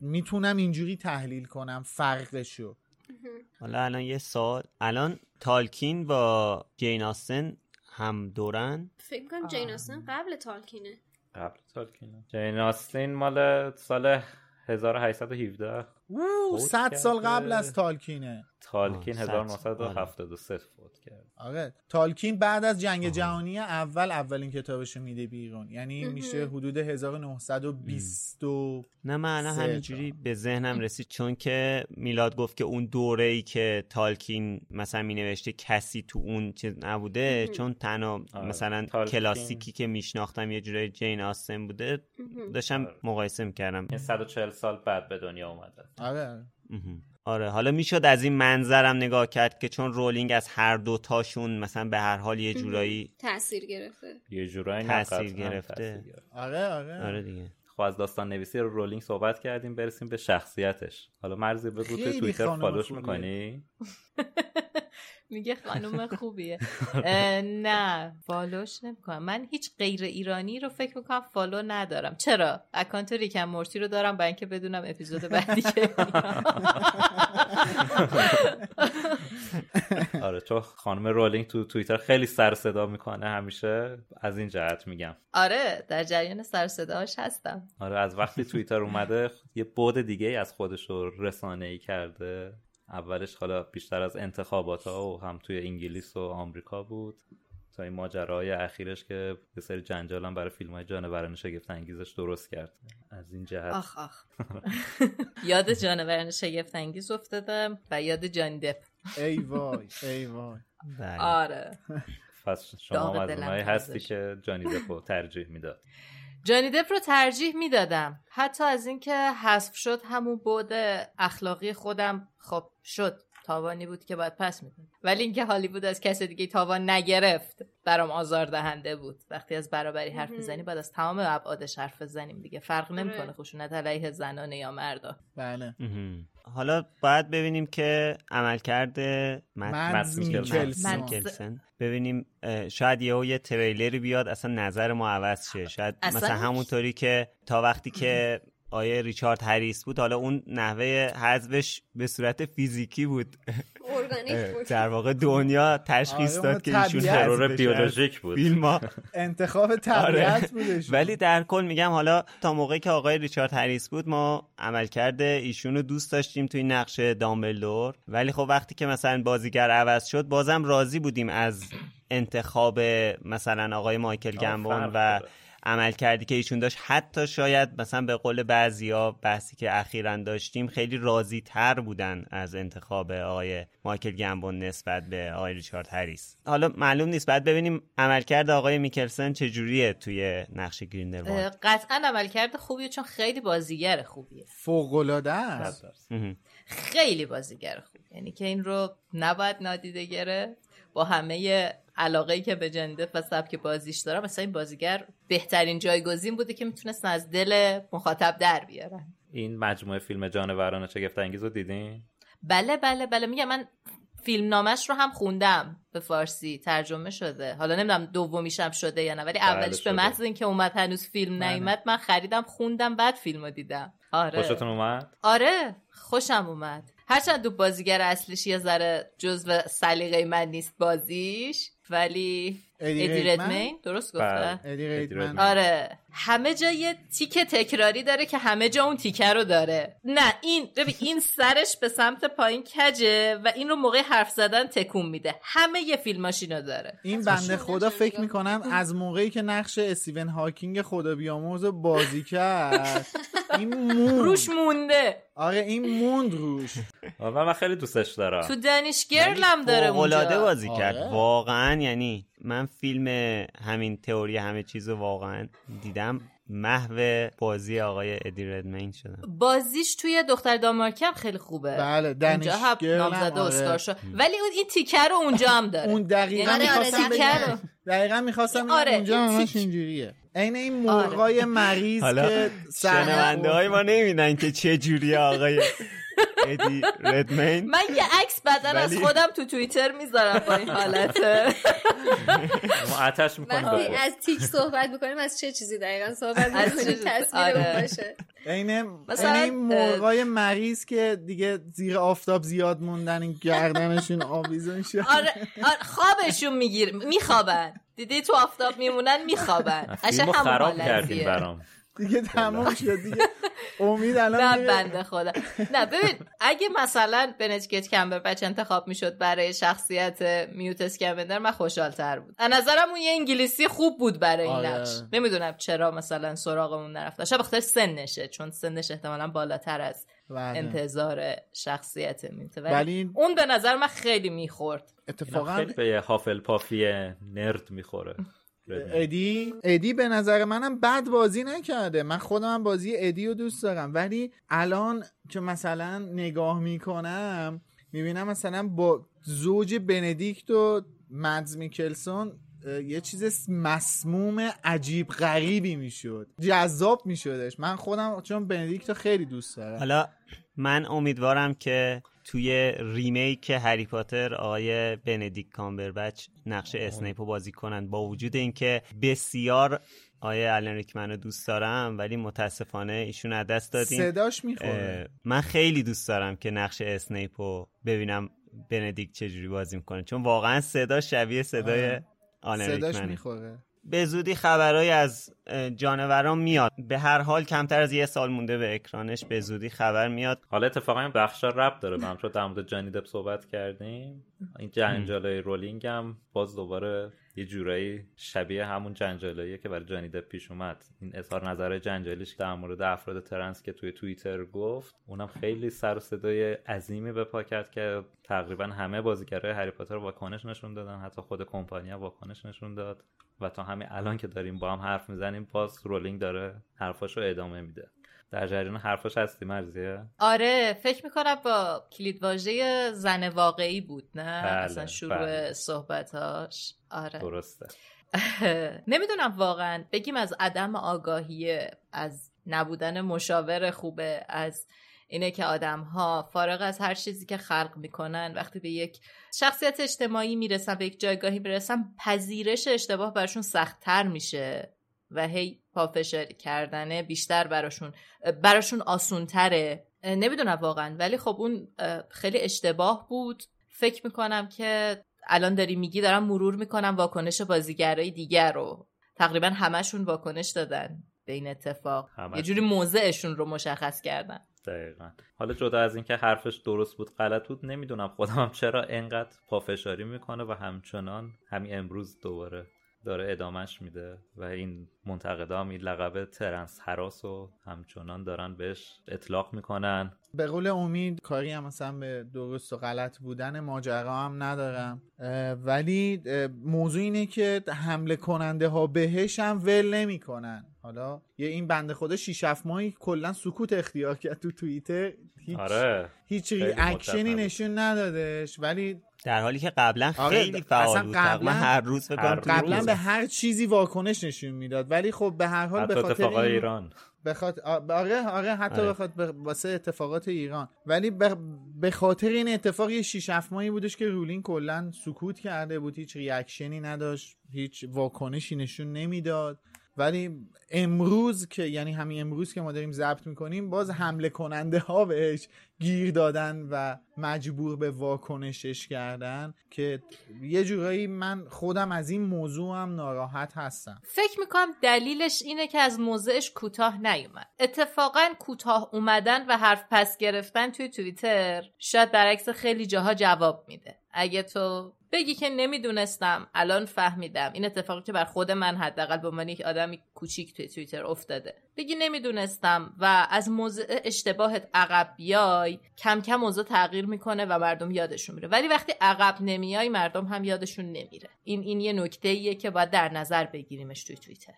می‌تونم اینجوری تحلیل کنم فرقشو. حالا الان یه سال الان تالکین با جین آستن هم دورن؟ فکر کنم جین آستن قبل تالکینه. قبل تالکینه. جین آستن مال سال 1817 صد سال قبل از تالکینه. تالکین 1973 فوت کرد. آره. تالکین بعد از جنگ جهانی اول اولین کتابش میده بیرون. یعنی میشه حدود 1920 نه من الان همینجوری به ذهنم رسید چون که میلاد گفت که اون دوره ای که تالکین مثلا می نوشته کسی تو اون چیز نبوده چون تنها مثلا کلاسیکی که میشناختم یه جورای جین آستن بوده داشتم مقایسه می‌کردم. 140 سال بعد به دنیا اومده آره. آره حالا می‌شد از این منظرم نگاه کرد که چون رولینگ از هر دو تاشون مثلا به هر حال یه جورایی تاثیر گرفته. یه جورایی تاثیر گرفته. آره آره. آره دیگه. خب از داستان نویسی رو رولینگ صحبت کردیم برسیم به شخصیتش. حالا مرزی بگو تو توییتر follow ش می‌کنی؟ میگه خانم خوبیه. نه follow ش نمی‌کنم. من هیچ غیر ایرانی رو فکر می‌کنم follow ندارم. چرا؟ account Rick and Morty رو دارم برای اینکه بدونم اپیزود بعدی که آره چون خانم رولینگ تو توییتر خیلی سر صدا می‌کنه همیشه. از این جهت میگم. آره در جریان سر صداش هستم. آره از وقتی توییتر اومده یه بود دیگه از خودش رو رسانه ای کرده. اولش حالا بیشتر از انتخابات ها و هم توی انگلیس و آمریکا بود تا این ماجراهای اخیرش که یه سری جنجال هم برای فیلم های جانوران شگفت انگیزش درست کرد. از این جهت. آخ آخ. یاد جانوران شگفت انگیز افتادم و یاد جانی دپ. ای وای ای وای. آره. پس شما از اونایی هستی که جانی دپ رو ترجیح می‌داد. جانی دپ رو ترجیح می‌دادم. حتی از اینکه حذف شد همون بود اخلاقی خودم خب شد. تاوانی بود که باید پس میدن ولی اینکه هالیوود از کس دیگه تاوان نگرفت برام آزار دهنده بود. وقتی از برابری حرف می‌زنی باید از تمام ابعادش حرف بزنیم دیگه. فرق نمی‌کنه خشونت علیه زنانه یا مردا. بله. حالا باید ببینیم که عملکرد مدز میکلسن ببینیم شاید یهو یه تریلری بیاد اصلا نظر ما عوض شه. شاید مثلا همونطوری که تا وقتی که آیه ریچارد هریس بود. حالا اون نحوه حذفش به صورت فیزیکی بود. در واقع دنیا تشخیص داد که ایشون ترور بیولوژیک بود. فیلم انتخاب طبیعت بودش. ولی در کل میگم حالا تا موقعی که آقای ریچارد هریس بود ما عملکرد ایشون رو دوست داشتیم توی نقش دامبلدور. ولی خب وقتی که مثلا بازیگر عوض شد بازم راضی بودیم از انتخاب مثلا آقای مایکل گمبون و عمل کردی که ایشون داشت. حتی شاید مثلا به قول بعضیا بحثی که اخیرا داشتیم خیلی راضی تر بودن از انتخاب آقای مایکل گمبون نسبت به آقای ریچارد هریس. حالا معلوم نیست. بعد ببینیم عملکرد آقای میکلسن چجوریه توی نقش گریندلوالد قطعا عملکرد خوبیه چون خیلی بازیگر خوبیه. فوق العاده است خیلی بازیگر خوب یعنی که این رو نباید نادیده گرفت. با همه علاقه که به جنده و سبک بازیش دارم مثلا این بازیگر بهترین جایگزین بوده که می‌تونست از دل مخاطب در بیارن این مجموعه فیلم جانوران شگفت انگیز رو دیدین؟ بله بله بله. میگم من فیلم نامش رو هم خوندم. به فارسی ترجمه شده. حالا نمی‌دونم دومیشم شده یا نه ولی اولش به محض اینکه اومد هنوز فیلم نیومد من خریدم خوندم بعد فیلم رو دیدم. آره. خوشتون اومد؟ آره خوشم اومد. هرچند دو بازیگر اصلیش یه ذره جزو سلیقه من نیست بازیش ولی ادی ردمین درست گفته؟ آره. همه جا یه تیک تکراری داره که همه جا اون تیکه رو داره. نه این این سرش به سمت پایین کجه و این رو موقع حرف زدن تکون میده. همه یه فیلماشینو داره. این بنده خدا فکر می‌کنم از موقعی که نقش استیون هاکینگ خدا بیامرز بازی کرد. این موند. روش مونده. آره این موند روش. من خیلی دوستش دارم. تو دنیش گرلم داره اونجا. بازی کرد. واقعا یعنی من فیلم همین تئوری همه چیز رو واقعا دیدم. محو بازی آقای ادی ردمین شدم. بازیش توی دختر دانمارکی هم خیلی خوبه. بله اونجا هم نامزده اسکار شد. ولی اون این تیکر رو اونجا هم داره. اون دقیقا یعنی می‌خواستم رو- دقیقا می‌خواستم آره، اونجا این همش اینجوریه. عین این مرغای مریض حالا که سر شنونده های ما نمیدن که چه جوری آقای ادی ردمین. من یه عکس بدن از خودم تو توییتر می‌ذارم با این حالت ما آتش می‌کنیم از تیک صحبت می‌کنیم از چه چیزی دقیقا صحبت از می‌کنیم؟ تصویر آره. اون باشه. عین مثلا، مرغای مریض که دیگه زیر آفتاب زیاد موندن این گردنشون آویزون شد آره, آره خوابشون میگیر میخوابن. دیدی تو آفتاب میمونن میخوابن. فیلمو همون خراب حالتیه. کردیم برام. دیگه تمام شد دیگه. امید الان نه. بنده خدا. نه ببین اگه مثلا بنجگت کمبربچ انتخاب می‌شد برای شخصیت میوت اسکمبندر من خوشحال تر بود. از نظرم اون یه انگلیسی خوب بود برای این آره. نقش. نمی‌دونم چرا مثلا سراغمون نرفته. شاید بخاطر سنشه چون سنش احتمالا بالاتر از بله. انتظار شخصیت میوته ولی, اون به نظر من خیلی می‌خورد. اتفاقا خیلی به هافل پافی نرد می‌خوره. ادی؟ ادی به نظر منم بد بازی نکرده. من خودم هم بازی ادی رو دوست دارم. ولی الان که مثلا نگاه می‌کنم می‌بینم مثلا با زوج بندیکت و مدز میکلسون یه چیز مسموم عجیب غریبی می‌شد. جذاب میشدش. من خودم چون بندیکت رو خیلی دوست دارم. حالا من امیدوارم که توی remake هری پاتر آقای بندیکت کامبربچ نقش اسنیپ رو بازی کنن. با وجود اینکه بسیار آقای الن ریکمن رو دوست دارم ولی متاسفانه ایشون از دست دادیم صداش می‌خوره. من خیلی دوست دارم که نقش اسنیپ رو ببینم بندیک چجوری بازی می‌کنه. چون واقعا صدا شبیه صدای آره. آلن صداش. می‌خوره. به زودی خبرهایی از جانوران میاد. به هر حال کمتر از یه سال مونده به اکرانش به زودی خبر میاد. حالا اتفاقا این بخشا رب داره. هم چون در مورد جانی دپ صحبت کردیم. این جنجالای رولینگ هم باز دوباره یه جورایی شبیه همون جنجالاییه که برای جانی دپ پیش اومد. این اظهار نظر جنجالیش در مورد افراد ترنس که توی توییتر گفت اونم خیلی سر و صدای عظیمی به پا کرد که تقریبا همه بازیگرای هری پاتر واکنش نشون دادن. حتی خود کمپانی واکنش نشون داد. و تا همین الان که داریم با هم حرف می‌زنیم باز رولینگ داره حرفاشو ادامه میده. در جریان حرفاش هستی مرزیه آره فکر می‌کنم با کلیدواژه زن واقعی بود نه؟ بله، اصلا شروع بله. صحبتاش. آره. درسته. نمی‌دونم واقعا. بگیم از عدم آگاهی از نبودن مشاور خوبه از اینه که آدم ها فارغ از هر چیزی که خلق می‌کنن وقتی به یک شخصیت اجتماعی می‌رسن به یک جایگاهی می‌رسن پذیرش اشتباه براشون سختتر میشه. و هی پافشاری کردنه بیشتر براشون. براشون آسونتره. نمی‌دونم واقعا. ولی خب اون خیلی اشتباه بود. فکر می‌کنم که الان داری میگی دارم مرور می‌کنم واکنش بازیگرای دیگر رو. تقریبا همشون واکنش دادن به این اتفاق. همشون. یه جوری موضعشون رو مشخص کردن. دقیقا. حالا جدا از اینکه حرفش درست بود غلط بود نمی‌دونم خودم چرا انقدر پافشاری می‌کنه و همچنان همین امروز دوباره داره ادامش میده و این منتقدا این لقب ترنس حراس رو همچنان دارن بهش اطلاق می‌کنن. به قول امید کاری هم مثلا به درست و غلط بودن ماجرا هم ندارم. ولی موضوع اینه که حمله کننده ها بهش هم ول نمی‌کنن. حالا یه این بنده خدا 6 7 ماهی کلا سکوت اختیار کرد تو توییتر. هیچ آره. هیچ نبود. نشون ندادش. ولی در حالی که قبلا آره، خیلی فعال اصلا بود. قبلا- هر روز فکر قبلا. به هر چیزی واکنش نشون می‌داد. ولی خب به هر حال به خاطر ایران. بخاط... آره آره حتی آره. به- واسه اتفاقات ایران. ولی به به خاطر این اتفاق یه 6 7 ماهی بودش که رولین کلا سکوت کرده بود. هیچ ریاکشنی نداشت. هیچ واکنشی نشون نمی‌داد. ولی امروز که یعنی همین امروز که ما داریم ضبط می‌کنیم باز حمله کننده ها بهش گیر دادن و مجبور به واکنشش کردن که یه جورایی من خودم از این موضوع هم ناراحت هستم. فکر می‌کنم دلیلش اینه که از موضعش کوتاه نیومد. اتفاقا کوتاه اومدن و حرف پس گرفتن توی توییتر شاید برعکس خیلی جاها جواب میده. اگه تو بگی که نمی‌دونستم الان فهمیدم. این اتفاقی که بر خود من حداقل به عنوان یک آدمی کوچیک توی توییتر افتاده. بگی نمی‌دونستم و از موضع اشتباهت عقب بیای کم کم موضوع تغییر می‌کنه و مردم یادشون میره. ولی وقتی عقب نمیای مردم هم یادشون نمیره. این این یه نکته ایه که باید در نظر بگیریمش توی توییتر.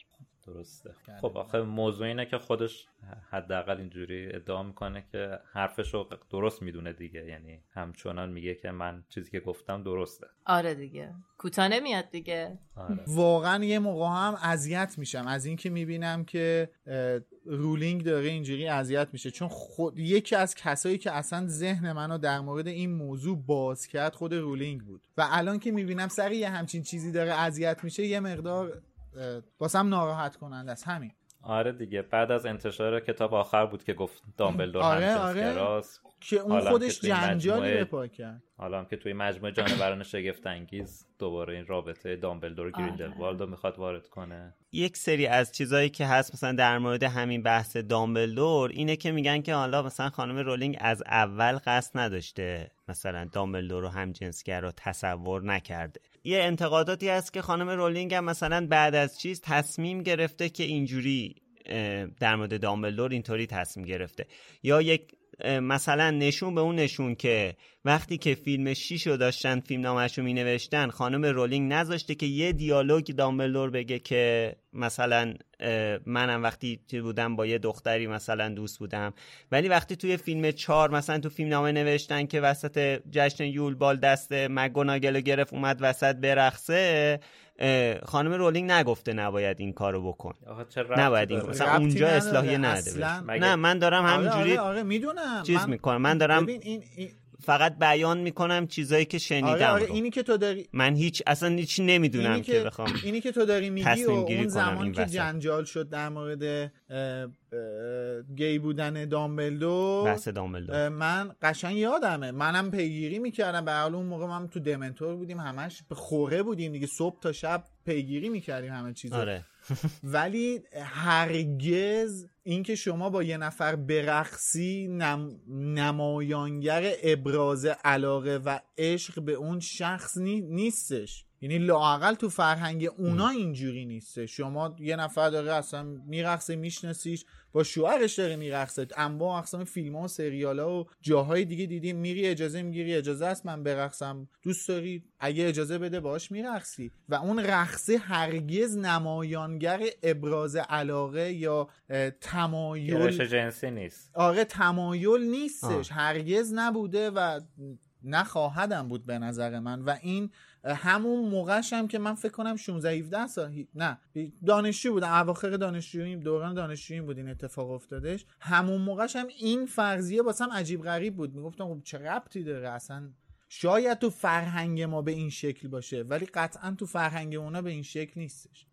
درسته. خب آخه موضوع اینه که خودش حداقل اینجوری ادعا می‌کنه که حرفش رو درست می‌دونه دیگه. یعنی همچنان میگه که من چیزی که گفتم درسته. آره دیگه. کوتاه نمیاد دیگه. آره. واقعا یه موقع هم اذیت میشم. از اینکه می‌بینم که رولینگ داره اینجوری اذیت میشه. چون خود یکی از کسایی که اصلا ذهن منو در مورد این موضوع باز کرد خود رولینگ بود. و الان که می‌بینم سر یه همچین چیزی داره اذیت میشه یه مقدار واسم ناراحت کننده است همین. آره دیگه بعد از انتشار کتاب آخر بود که گفت دامبلدور آره آره. که اون خودش جنجالی به پا کرد. حالا هم که توی مجموعه جانوران شگفت انگیز دوباره این رابطه دامبلدور و گریندلوالد رو می‌خواد وارد کنه. یک سری از چیزایی که هست مثلا در مورد همین بحث دامبلدور اینه که میگن که حالا مثلا خانم رولینگ از اول قصد نداشته مثلا دامبلدور رو هم جنسگرا تصور نکرده. یه انتقاداتی هست که خانم رولینگ هم مثلا بعد از چیز تصمیم گرفته که اینجوری در مورد دامبلدور اینطوری تصمیم گرفته. یا یک مثلا نشون به اون نشون که وقتی که فیلم شیشو داشتن فیلم نامش رو می نوشتن خانم رولینگ نذاشته که یه دیالوگ دامبلدور بگه که مثلا منم وقتی بودم با یه دختری مثلا دوست بودم. ولی وقتی توی فیلم چهار مثلا تو فیلم نامه نوشتن که وسط جشن یول بال دست مگوناگل گرفت اومد وسط برقصه خانم رولینگ نگفته نباید این کارو بکن. نباید این مثلا اونجا اصلاحی نده نه من دارم آره، همینجوری آره آره می‌دونم. چیز می‌کنم. من دارم این, این فقط بیان می‌کنم چیزایی که شنیدم آره آره اینی که تو داری من هیچ اصلا هیچ نمی‌دونم که, بخوام اینی که تو داری میگی و اون زمان که جنجال شد در مورد گی بودن دامبلدور بحث دامبلدور. من قشنگ یادمه. منم پیگیری می‌کردم. به اون موقع من تو دمنتور بودیم همش به خوره بودیم دیگه. صبح تا شب پیگیری می‌کردیم همه چیزا آره. ولی هرگز اینکه شما با یه نفر برقصی نم... نمایانگر ابراز علاقه و عشق به اون شخص نیستش. یعنی لاقل تو فرهنگ اونا اینجوری نیسته. شما یه نفر داره اصلا میرقصه میشناسیش با شوهرش داره میرقصه. انواع اقسام فیلم ها و سریال ها و جاهای دیگه دیدیم میری اجازه می‌گیری اجازه است من برقصم. دوست داری؟ اگه اجازه بده باش میرقصی. و اون رقصه هرگز نمایانگر ابراز علاقه یا تمایل جنسی نیست. آره تمایل نیستش. هرگز نبوده و نخواهدم بود به نظر من. و این همون موقعش هم که من فکر کنم 16 17 سال نه. دانشجو بودم اواخر دانشجویی دوران دانشجویی بود این اتفاق افتادش. همون موقعش هم این فرضیه واسم عجیب غریب بود. می‌گفتم خب چه ربطی داره؟ اصلا شاید تو فرهنگ ما به این شکل باشه ولی قطعا تو فرهنگ اونا به این شکل نیستش.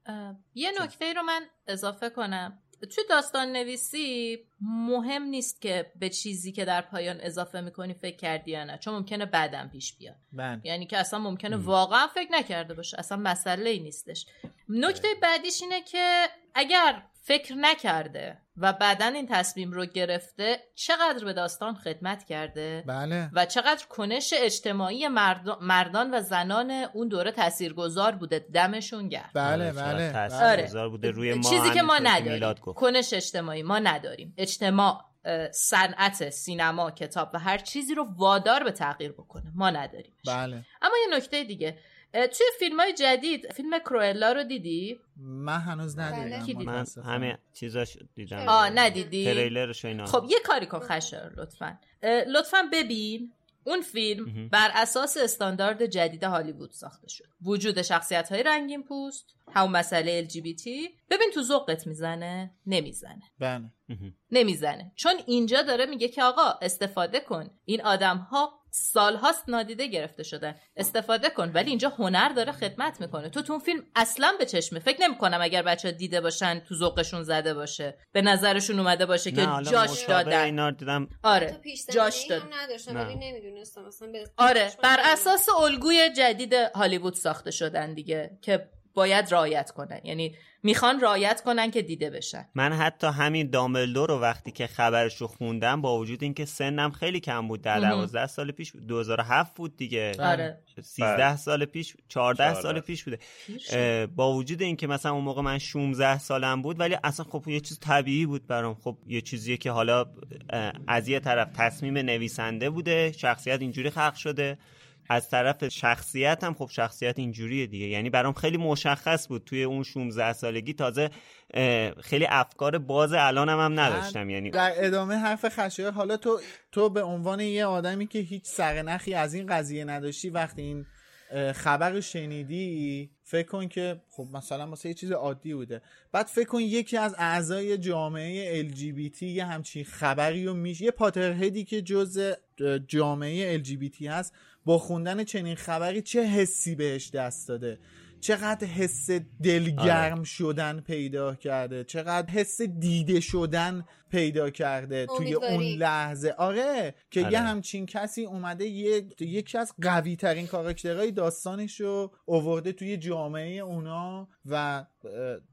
یه نکته رو من اضافه کنم. توی داستان نویسی مهم نیست که به چیزی که در پایان اضافه می‌کنی فکر کردی یا نه چون ممکنه بعدم پیش بیاد. بله. یعنی که اصلا ممکنه واقعا فکر نکرده باشه اصلا مسئله ای نیستش نکته بعدیش اینه که اگر فکر نکرده و بعدا این تصمیم رو گرفته چقدر به داستان خدمت کرده بله. و چقدر کنش اجتماعی مردان و زنان اون دوره تاثیرگذار بوده دمشون گرد بله بله, بله. بوده روی ما چیزی که ما نداریم. کنش اجتماعی ما نداریم. اجتماع صنعت سینما کتاب و هر چیزی رو وادار به تغییر بکنه. ما نداریم. بله. اما یه نکته دیگه. توی فیلم های جدید فیلم کروئلا رو دیدی؟ من هنوز ندیدم. من همه چیزاش دیدم. آه ندیدی؟ تریلرش اینا. خب یه کاری کن خشر لطفا. لطفا ببین اون فیلم بر اساس استاندارد جدید هالیوود ساخته شد. وجود شخصیت های رنگین پوست همون مسئله LGBT ببین تو ذوقت می‌زنه؟ نمی‌زنه. بله. نمی‌زنه. چون اینجا داره میگه که آقا استفاده کن. این آدم ها سالهاست نادیده گرفته شدن استفاده کن ولی اینجا هنر داره خدمت می‌کنه. تو تو اون فیلم اصلا به چشمه. فکر نمی‌کنم اگر بچه دیده باشن تو ذوقشون زده باشه. به نظرشون اومده باشه که جاش دادن. دیدم. آره جاش داد. آره بر اساس الگوی جدید هالیوود ساخته شدن دیگه که باید رعایت کنن. یعنی می‌خوان رایت کنن که دیده بشن. من حتی همین دامبلدور رو وقتی که خبرش رو خوندم با وجود اینکه سنم خیلی کم بود در 12 سال پیش 2007 بود دیگه. آره. 13 بله. سال پیش 14 سال پیش بوده. با وجود اینکه مثلا اون موقع من 16 سالم بود ولی اصلا خب یه چیز طبیعی بود برام. خب یه چیزیه که حالا از یه طرف تصمیم نویسنده بوده شخصیت اینجوری خلق شده. از طرف شخصیت هم خب شخصیت اینجوریه دیگه. یعنی برام خیلی مشخص بود توی اون 16 سالگی تازه خیلی افکار باز الانم هم نداشتم. یعنی در ادامه حرف خشایار حالا تو تو به عنوان یه آدمی که هیچ سرنخی از این قضیه نداشتی وقتی این خبر شنیدی فکر کن که خب مثلا واسه یه چیز عادی بوده. بعد فکر کن یکی از اعضای جامعه LGBT یه همچین خبری رو میشه یه پاترهدی که جز جامعه LGBT هست با خوندن چنین خبری چه حسی بهش دست داده؟ چقدر حس دلگرم آره. شدن پیدا کرده؟ چقدر حس دیده شدن پیدا کرده توی اون لحظه؟ آره که آره. یه همچین کسی اومده یکی از قوی ترین کاراکترهای داستانش رو اوورده توی جامعه اونا و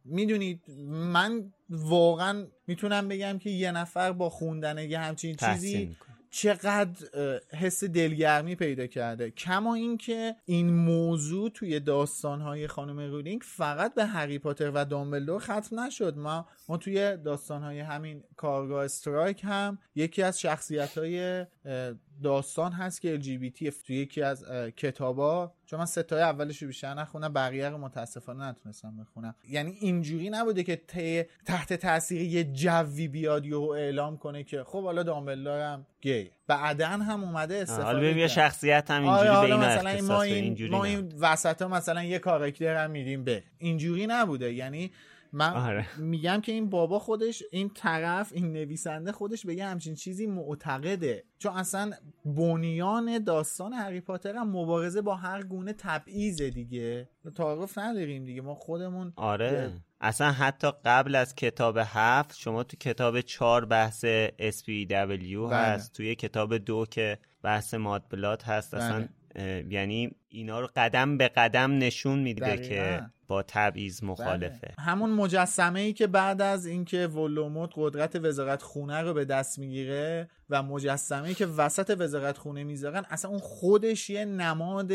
می‌دونید من واقعا می‌تونم بگم که یه نفر با خوندن یه همچین چیزی چقدر حس دلگرمی پیدا کرده. کما اینکه این موضوع توی داستانهای خانم رولینگ فقط به هری پاتر و دامبلدور ختم نشد. ما ما توی داستانهای همین کارگاه استرایک هم یکی از شخصیت های داستان هست که LGBT توی یکی از کتابا چون من ستای اولش رو بیشتر نخونم بقیه رو متاسفانه نتونستم بخونم. یعنی اینجوری نبوده که تحت تاثیر یه جوی بیاد و اعلام کنه که خب حالا دامبلدارم گی بعدا هم اومده استفاده حالا ببین شخصیت هم اینجوری آره به این مثلا ما این, ما این وسط ها مثلا یه کاراکتر هم میدیم به. اینجوری نبوده. یعنی من آره. میگم که این بابا خودش این طرف این نویسنده خودش به یه همچین چیزی معتقده چون اصلا بنیان داستان هری پاتر هم مبارزه با هر گونه تبعیض دیگه تعارف نداریم دیگه ما خودمون آره اصلا حتی قبل از کتاب هفت شما تو کتاب چهار بحث SPW بله. هست توی کتاب دو که بحث مادبلات هست اصلا بله. یعنی اینا رو قدم به قدم نشون میده که با تبعیض مخالفه بله. همون مجسمه ای که بعد از اینکه ولوموت قدرت وزارت خونه رو به دست می‌گیره و مجسمه ای که وسط وزارت خونه می‌ذارن اصلا اون خودش یه نماد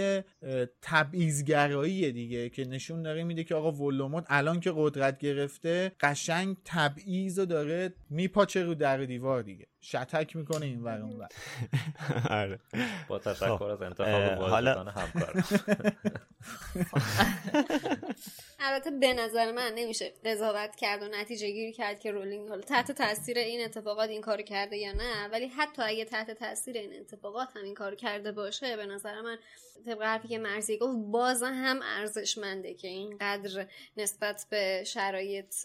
تبعیضگرایی دیگه که نشون داره میده که آقا ولوموت الان که قدرت گرفته قشنگ تبعیض رو داره میپاچه رو در دیوار دیگه شتک می‌کنه این ور اون آره. با تشکر از انتخاب حالا همکار البته به نظر من نمیشه قضاوت کرد و نتیجه گیری کرد که رولینگ حالا تحت تاثیر این اتفاقات این کارو کرده یا نه ولی حتی اگه تحت تاثیر این اتفاقات هم این کارو کرده باشه به نظر من طبق حرفی که مرزی گفت باز هم ارزشمنده که اینقدر نسبت به شرایط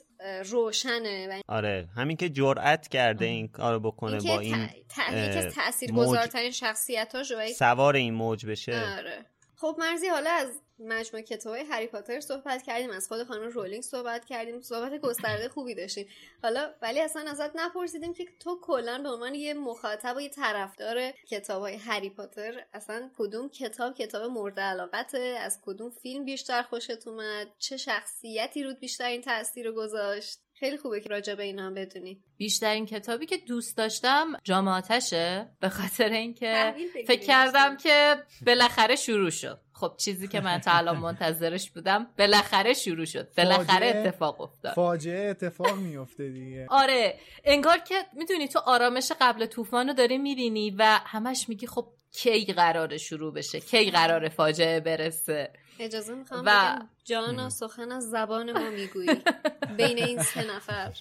روشنه و آره همین که جرأت کرده این کارو بکنه با این ت... تاثیرگذارترین شخصیتاش سوار این موج بشه. آره. خب مرزی حالا از مجموعه کتاب های هری پاتر صحبت کردیم از خود خانم رولینگ صحبت کردیم صحبت گسترده خوبی داشتیم. حالا ولی اصلا ازت نپرسیدیم که تو کلا به عنوان یه مخاطب و یه طرفدار کتاب های هری پاتر اصلا کدوم کتاب کتاب مورد علاقته؟ از کدوم فیلم بیشتر خوشت اومد؟ چه شخصیتی رود بیشتر این تاثیر رو گذاشت؟ خیلی خوبه که راجع به اینا هم بدونی. بیشترین کتابی که دوست داشتم جامعاتشه به خاطر اینکه فکر کردم که بالاخره شروع شد. خب چیزی که من تا الان منتظرش بودم بالاخره شروع شد. بالاخره اتفاق افتاد. فاجعه اتفاق میفته دیگه. آره انگار که می‌دونی تو آرامش قبل طوفان رو داری می‌بینی و همش میگی خب کی قرار شروع بشه کی قرار فاجعه برسه. اجازه می‌خوام و... جانا سخن از زبان ما می‌گویی. بین این سه نفر.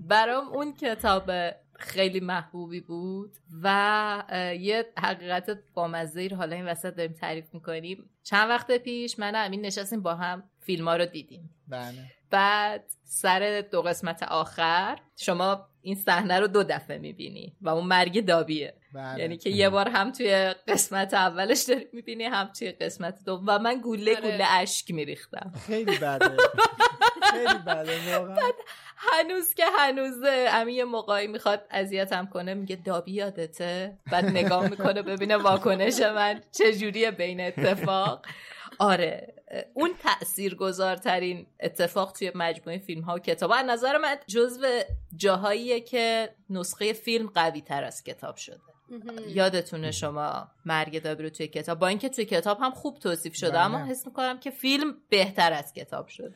برام اون کتاب خیلی محبوبی بود و یه حقیقت بامزه رو حالا این وسط داریم تعریف می‌کنیم. چند وقت پیش من امین نشستیم با هم فیلم ها رو دیدیم. بله. بعد سر دو قسمت آخر شما این صحنه رو دو دفعه می‌بینی و اون مرگ دابیه. بله. یعنی که یه بار هم توی قسمت اولش داری می‌بینی هم توی قسمت دو و من گوله آره. گوله اشک میریختم. خیلی بده. خیلی بده هنوز که هنوزه امی یه موقعی می‌خواد اذیتم کنه میگه دابی یادته؟ بعد نگاه می‌کنه ببینه واکنش من چجوریه بین اتفاق. آره. اون تأثیر گذارترین اتفاق توی مجموعه فیلم ها و کتاب از نظر من جزو جاهاییه که نسخه فیلم قوی تر از کتاب شده. یادتونه شما مرگ دابی رو توی کتاب؟ با اینکه توی کتاب هم خوب توصیف شده اما بله. حس می‌کنم که فیلم بهتر از کتاب شده.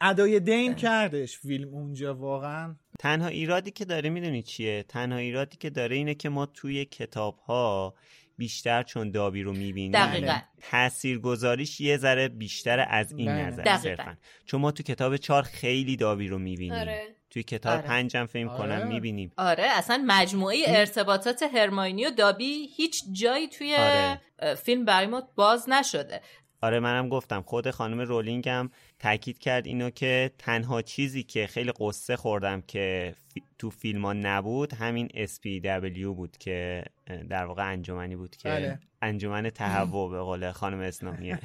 ادای دین کردش فیلم اونجا واقعا. تنها ایرادی که داره می‌دونی چیه؟ تنها ایرادی که داره اینه که ما توی کتاب ها بیشتر چون دابی رو می‌بینیم دقیقا تأثیر گذاریش یه ذره بیشتر از این بله. نظر دقیقاً. صرفا چون ما تو کتاب چهار خیلی دابی رو می‌بینیم آره. توی کتاب آره. پنجم فکر آره. کنم می‌بینیم آره اصلا مجموعه ارتباطات هرماینی و دابی هیچ جایی توی آره. فیلم برای ما باز نشده آره منم گفتم خود خانم رولینگ هم تاکید کرد اینو که تنها چیزی که خیلی قصه خوردم که تو فیلم ها نبود همین SPW بود که در واقع انجمنی بود که بله. انجمن تهوع به قول خانم اسلامیه.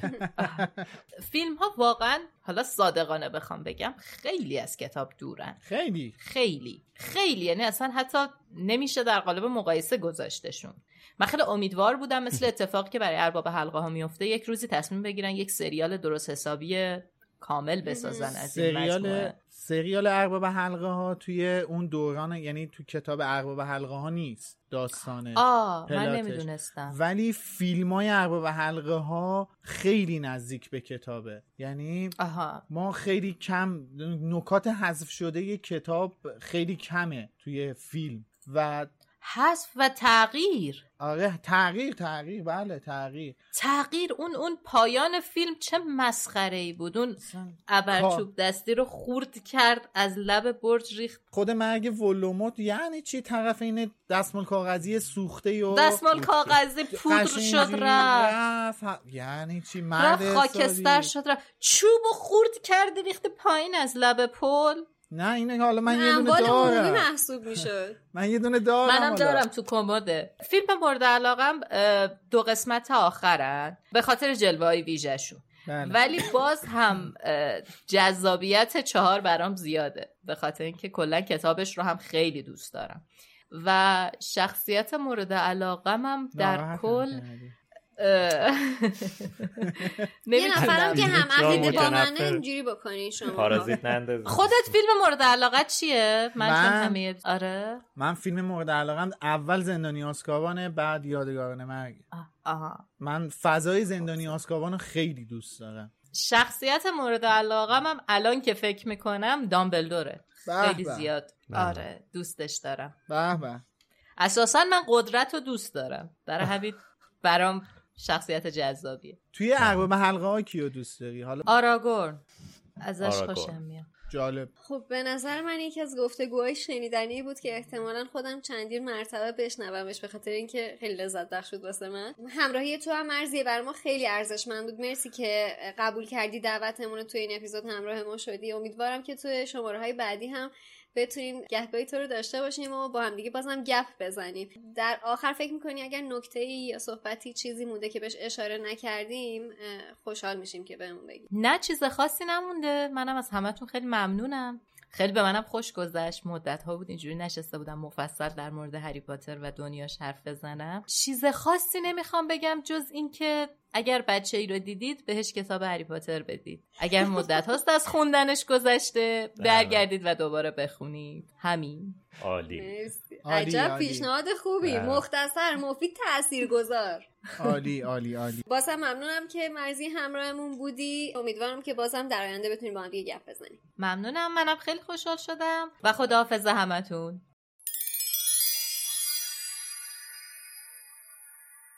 فیلم ها واقعا حالا صادقانه بخوام بگم خیلی از کتاب دورن. خیلی. خیلی. خیلی. یعنی اصلا حتی نمیشه در قالب مقایسه گذاشتشون. من خیلی امیدوار بودم مثل اتفاقی که برای ارباب حلقه ها میفته یک روزی تصمیم بگیرن یک سریال درست حسابی کامل بسازن از این سریال مجموعه. سریال ارباب حلقه ها توی اون دوران یعنی تو کتاب ارباب حلقه ها نیست داستانه آه من پلاتش. نمی‌دونستم. ولی فیلم های ارباب حلقه ها خیلی نزدیک به کتابه. یعنی آها. ما خیلی کم نکات حذف شده ی کتاب خیلی کمه توی فیلم. و حذف و تغییر. آره تغییر تغییر. بله تغییر. تغییر اون اون پایان فیلم چه مسخره ای بود. اون ابرچوب دستی رو خورد کرد از لب برج ریخت. خود مرگ ولوموت یعنی چی؟ طرف این دستمال کاغذی سوخته و دستمال کاغذی پودر شد رفت. رفت. یعنی چی؟ مرد خاکستر. شد رفت. چوب و خورد کرده ریخته پایین از لب پل. نه اینه حالا من یه دونه دارم. محسوب می‌شد. من یه دونه دارم منم حالا. دارم تو کمده. فیلم مورد علاقم دو قسمت آخرن. به خاطر جلوه های ویژهشون. بله. ولی باز هم جذابیت چهار برام زیاده. به خاطر اینکه کلا کتابش رو هم خیلی دوست دارم. و شخصیت مورد علاقم هم در کل. یه نفرم که هم عقیده با منه متنفر. اینجوری بکنی شما. پارازیت نندازی. خودت فیلم مورد علاقت چیه؟ من, چون من- همه آره. من فیلم مورد علاقم اول زندانی آسکابانه بعد یادگاران مرگ. آه، آها. من فضای زندانی آسکابان رو خیلی دوست دارم. شخصیت مورد علاقم هم الان که فکر می‌کنم دامبلدوره. خیلی. زیاد. آره دوستش دارم. به به. اساسا من قدرت رو دوست دارم. در همین برام شخصیت جذابیه. توی ارباب حلقه ها کیو دوست داری؟ حالا آراگورن. ازش آراگورن. خوشم میاد. جالب. خب به نظر من یکی از گفتگوهای شنیدنی بود که احتمالا خودم چندین مرتبه بشنومش به خاطر اینکه خیلی لذت بخش بود واسه من. همراهی تو هم مرزیه بر ما خیلی ارزشمند بود. مرسی که قبول کردی دعوتمون رو تو این اپیزود همراه ما شدی. امیدوارم که تو شماره های بعدی هم بتونیم گهگاهی تو رو داشته باشیم و با هم دیگه بازم گپ بزنیم. در آخر فکر می‌کنی اگر نکته یا صحبتی چیزی مونده که بهش اشاره نکردیم خوشحال میشیم که بهمون بگی. نه چیز خاصی نمونده. منم از همتون خیلی ممنونم. خیلی به منم خوش گذشت. مدت ها بود اینجوری نشسته بودم مفصل در مورد هری پاتر و دنیاش حرف بزنم. چیز خاصی نمی‌خوام بگم جز اینکه اگر بچه ای رو دیدید بهش کتاب هری پاتر بدید. اگر مدت هاست از خوندنش گذشته برگردید و دوباره بخونید. همین. عالی. عجب. پیشنهاد خوبی. مختصر مفید تاثیرگذار. عالی عالی عالی. بازم ممنونم که مرزی همراهمون بودی. امیدوارم که بازم در آینده بتونیم با هم دیگه گپ بزنیم. ممنونم. منم خیلی خوشحال شدم. و خداحافظ همتون.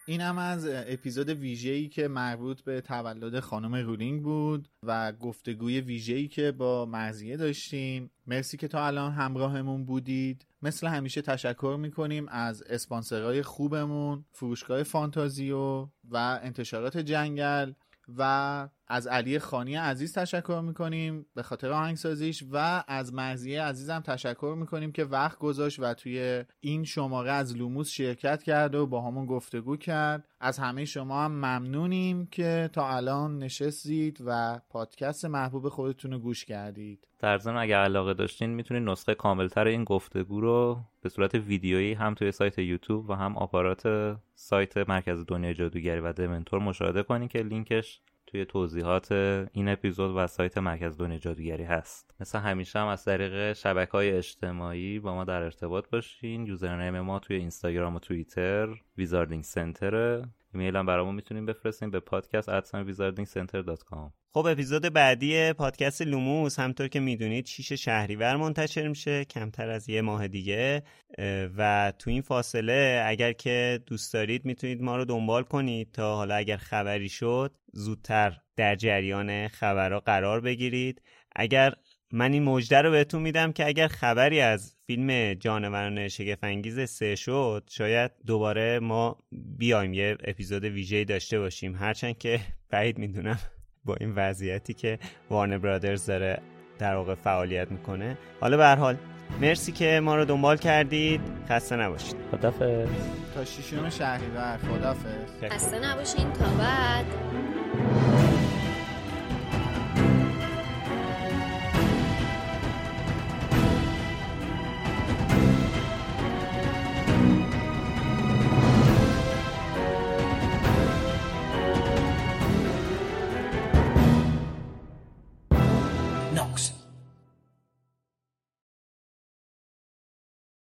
این هم از اپیزود ویژه‌ای که مربوط به تولد خانم رولینگ بود و گفتگوی ویژه‌ای که با مرزیه داشتیم. مرسی که تا الان همراهمون بودید. مثل همیشه تشکر می‌کنیم از اسپانسرهای خوبمون فروشگاه فانتازیو و انتشارات جنگل و از علی خانی عزیز تشکر می‌کنیم به خاطر آهنگسازیش و از مرزیه عزیزم تشکر می‌کنیم که وقت گذاشت و توی این شماره از لوموس شرکت کرد و با همون گفتگو کرد. از همه شما هم ممنونیم که تا الان نشستید و پادکست محبوب خودتون رو گوش کردید. در ضمن اگر علاقه داشتین می‌تونید نسخه کاملتر این گفتگو رو به صورت ویدیویی هم توی سایت یوتیوب و هم آپارات سایت مرکز دنیای جادوگری و دمنتور مشاهده کنین که لینکش توی توضیحات این اپیزود و سایت مرکز دنیای جادوگری هست. مثل همیشه هم از طریق شبکه های اجتماعی با ما در ارتباط باشین. username ما توی اینستاگرام و توییتر Wizarding Center ه. ایمیل هم برامون می‌تونین بفرستین به podcast@wizardingcenter.com خب اپیزود بعدی پادکست لوموس. همونطور که می‌دونید شیش شهریور منتشر میشه کمتر از یه ماه دیگه. و تو این فاصله اگر که دوست دارید می‌تونید ما رو دنبال کنید تا حالا اگر خبری شد زودتر در جریان خبرها قرار بگیرید. اگر من این مژده رو بهتون میدم که اگر خبری از فیلم جانوران شگفنگیز سه شد شاید دوباره ما بیایم یه اپیزود ویژه داشته باشیم. هرچند که بعید می‌دونم با این وضعیتی که وارن برادرز داره در واقع فعالیت می‌کنه. حالا به هر حال مرسی که ما رو دنبال کردید. خسته نباشید. خدافظ. تا شیشم شهریور خدافظ. خسته نباشین. تا بعد.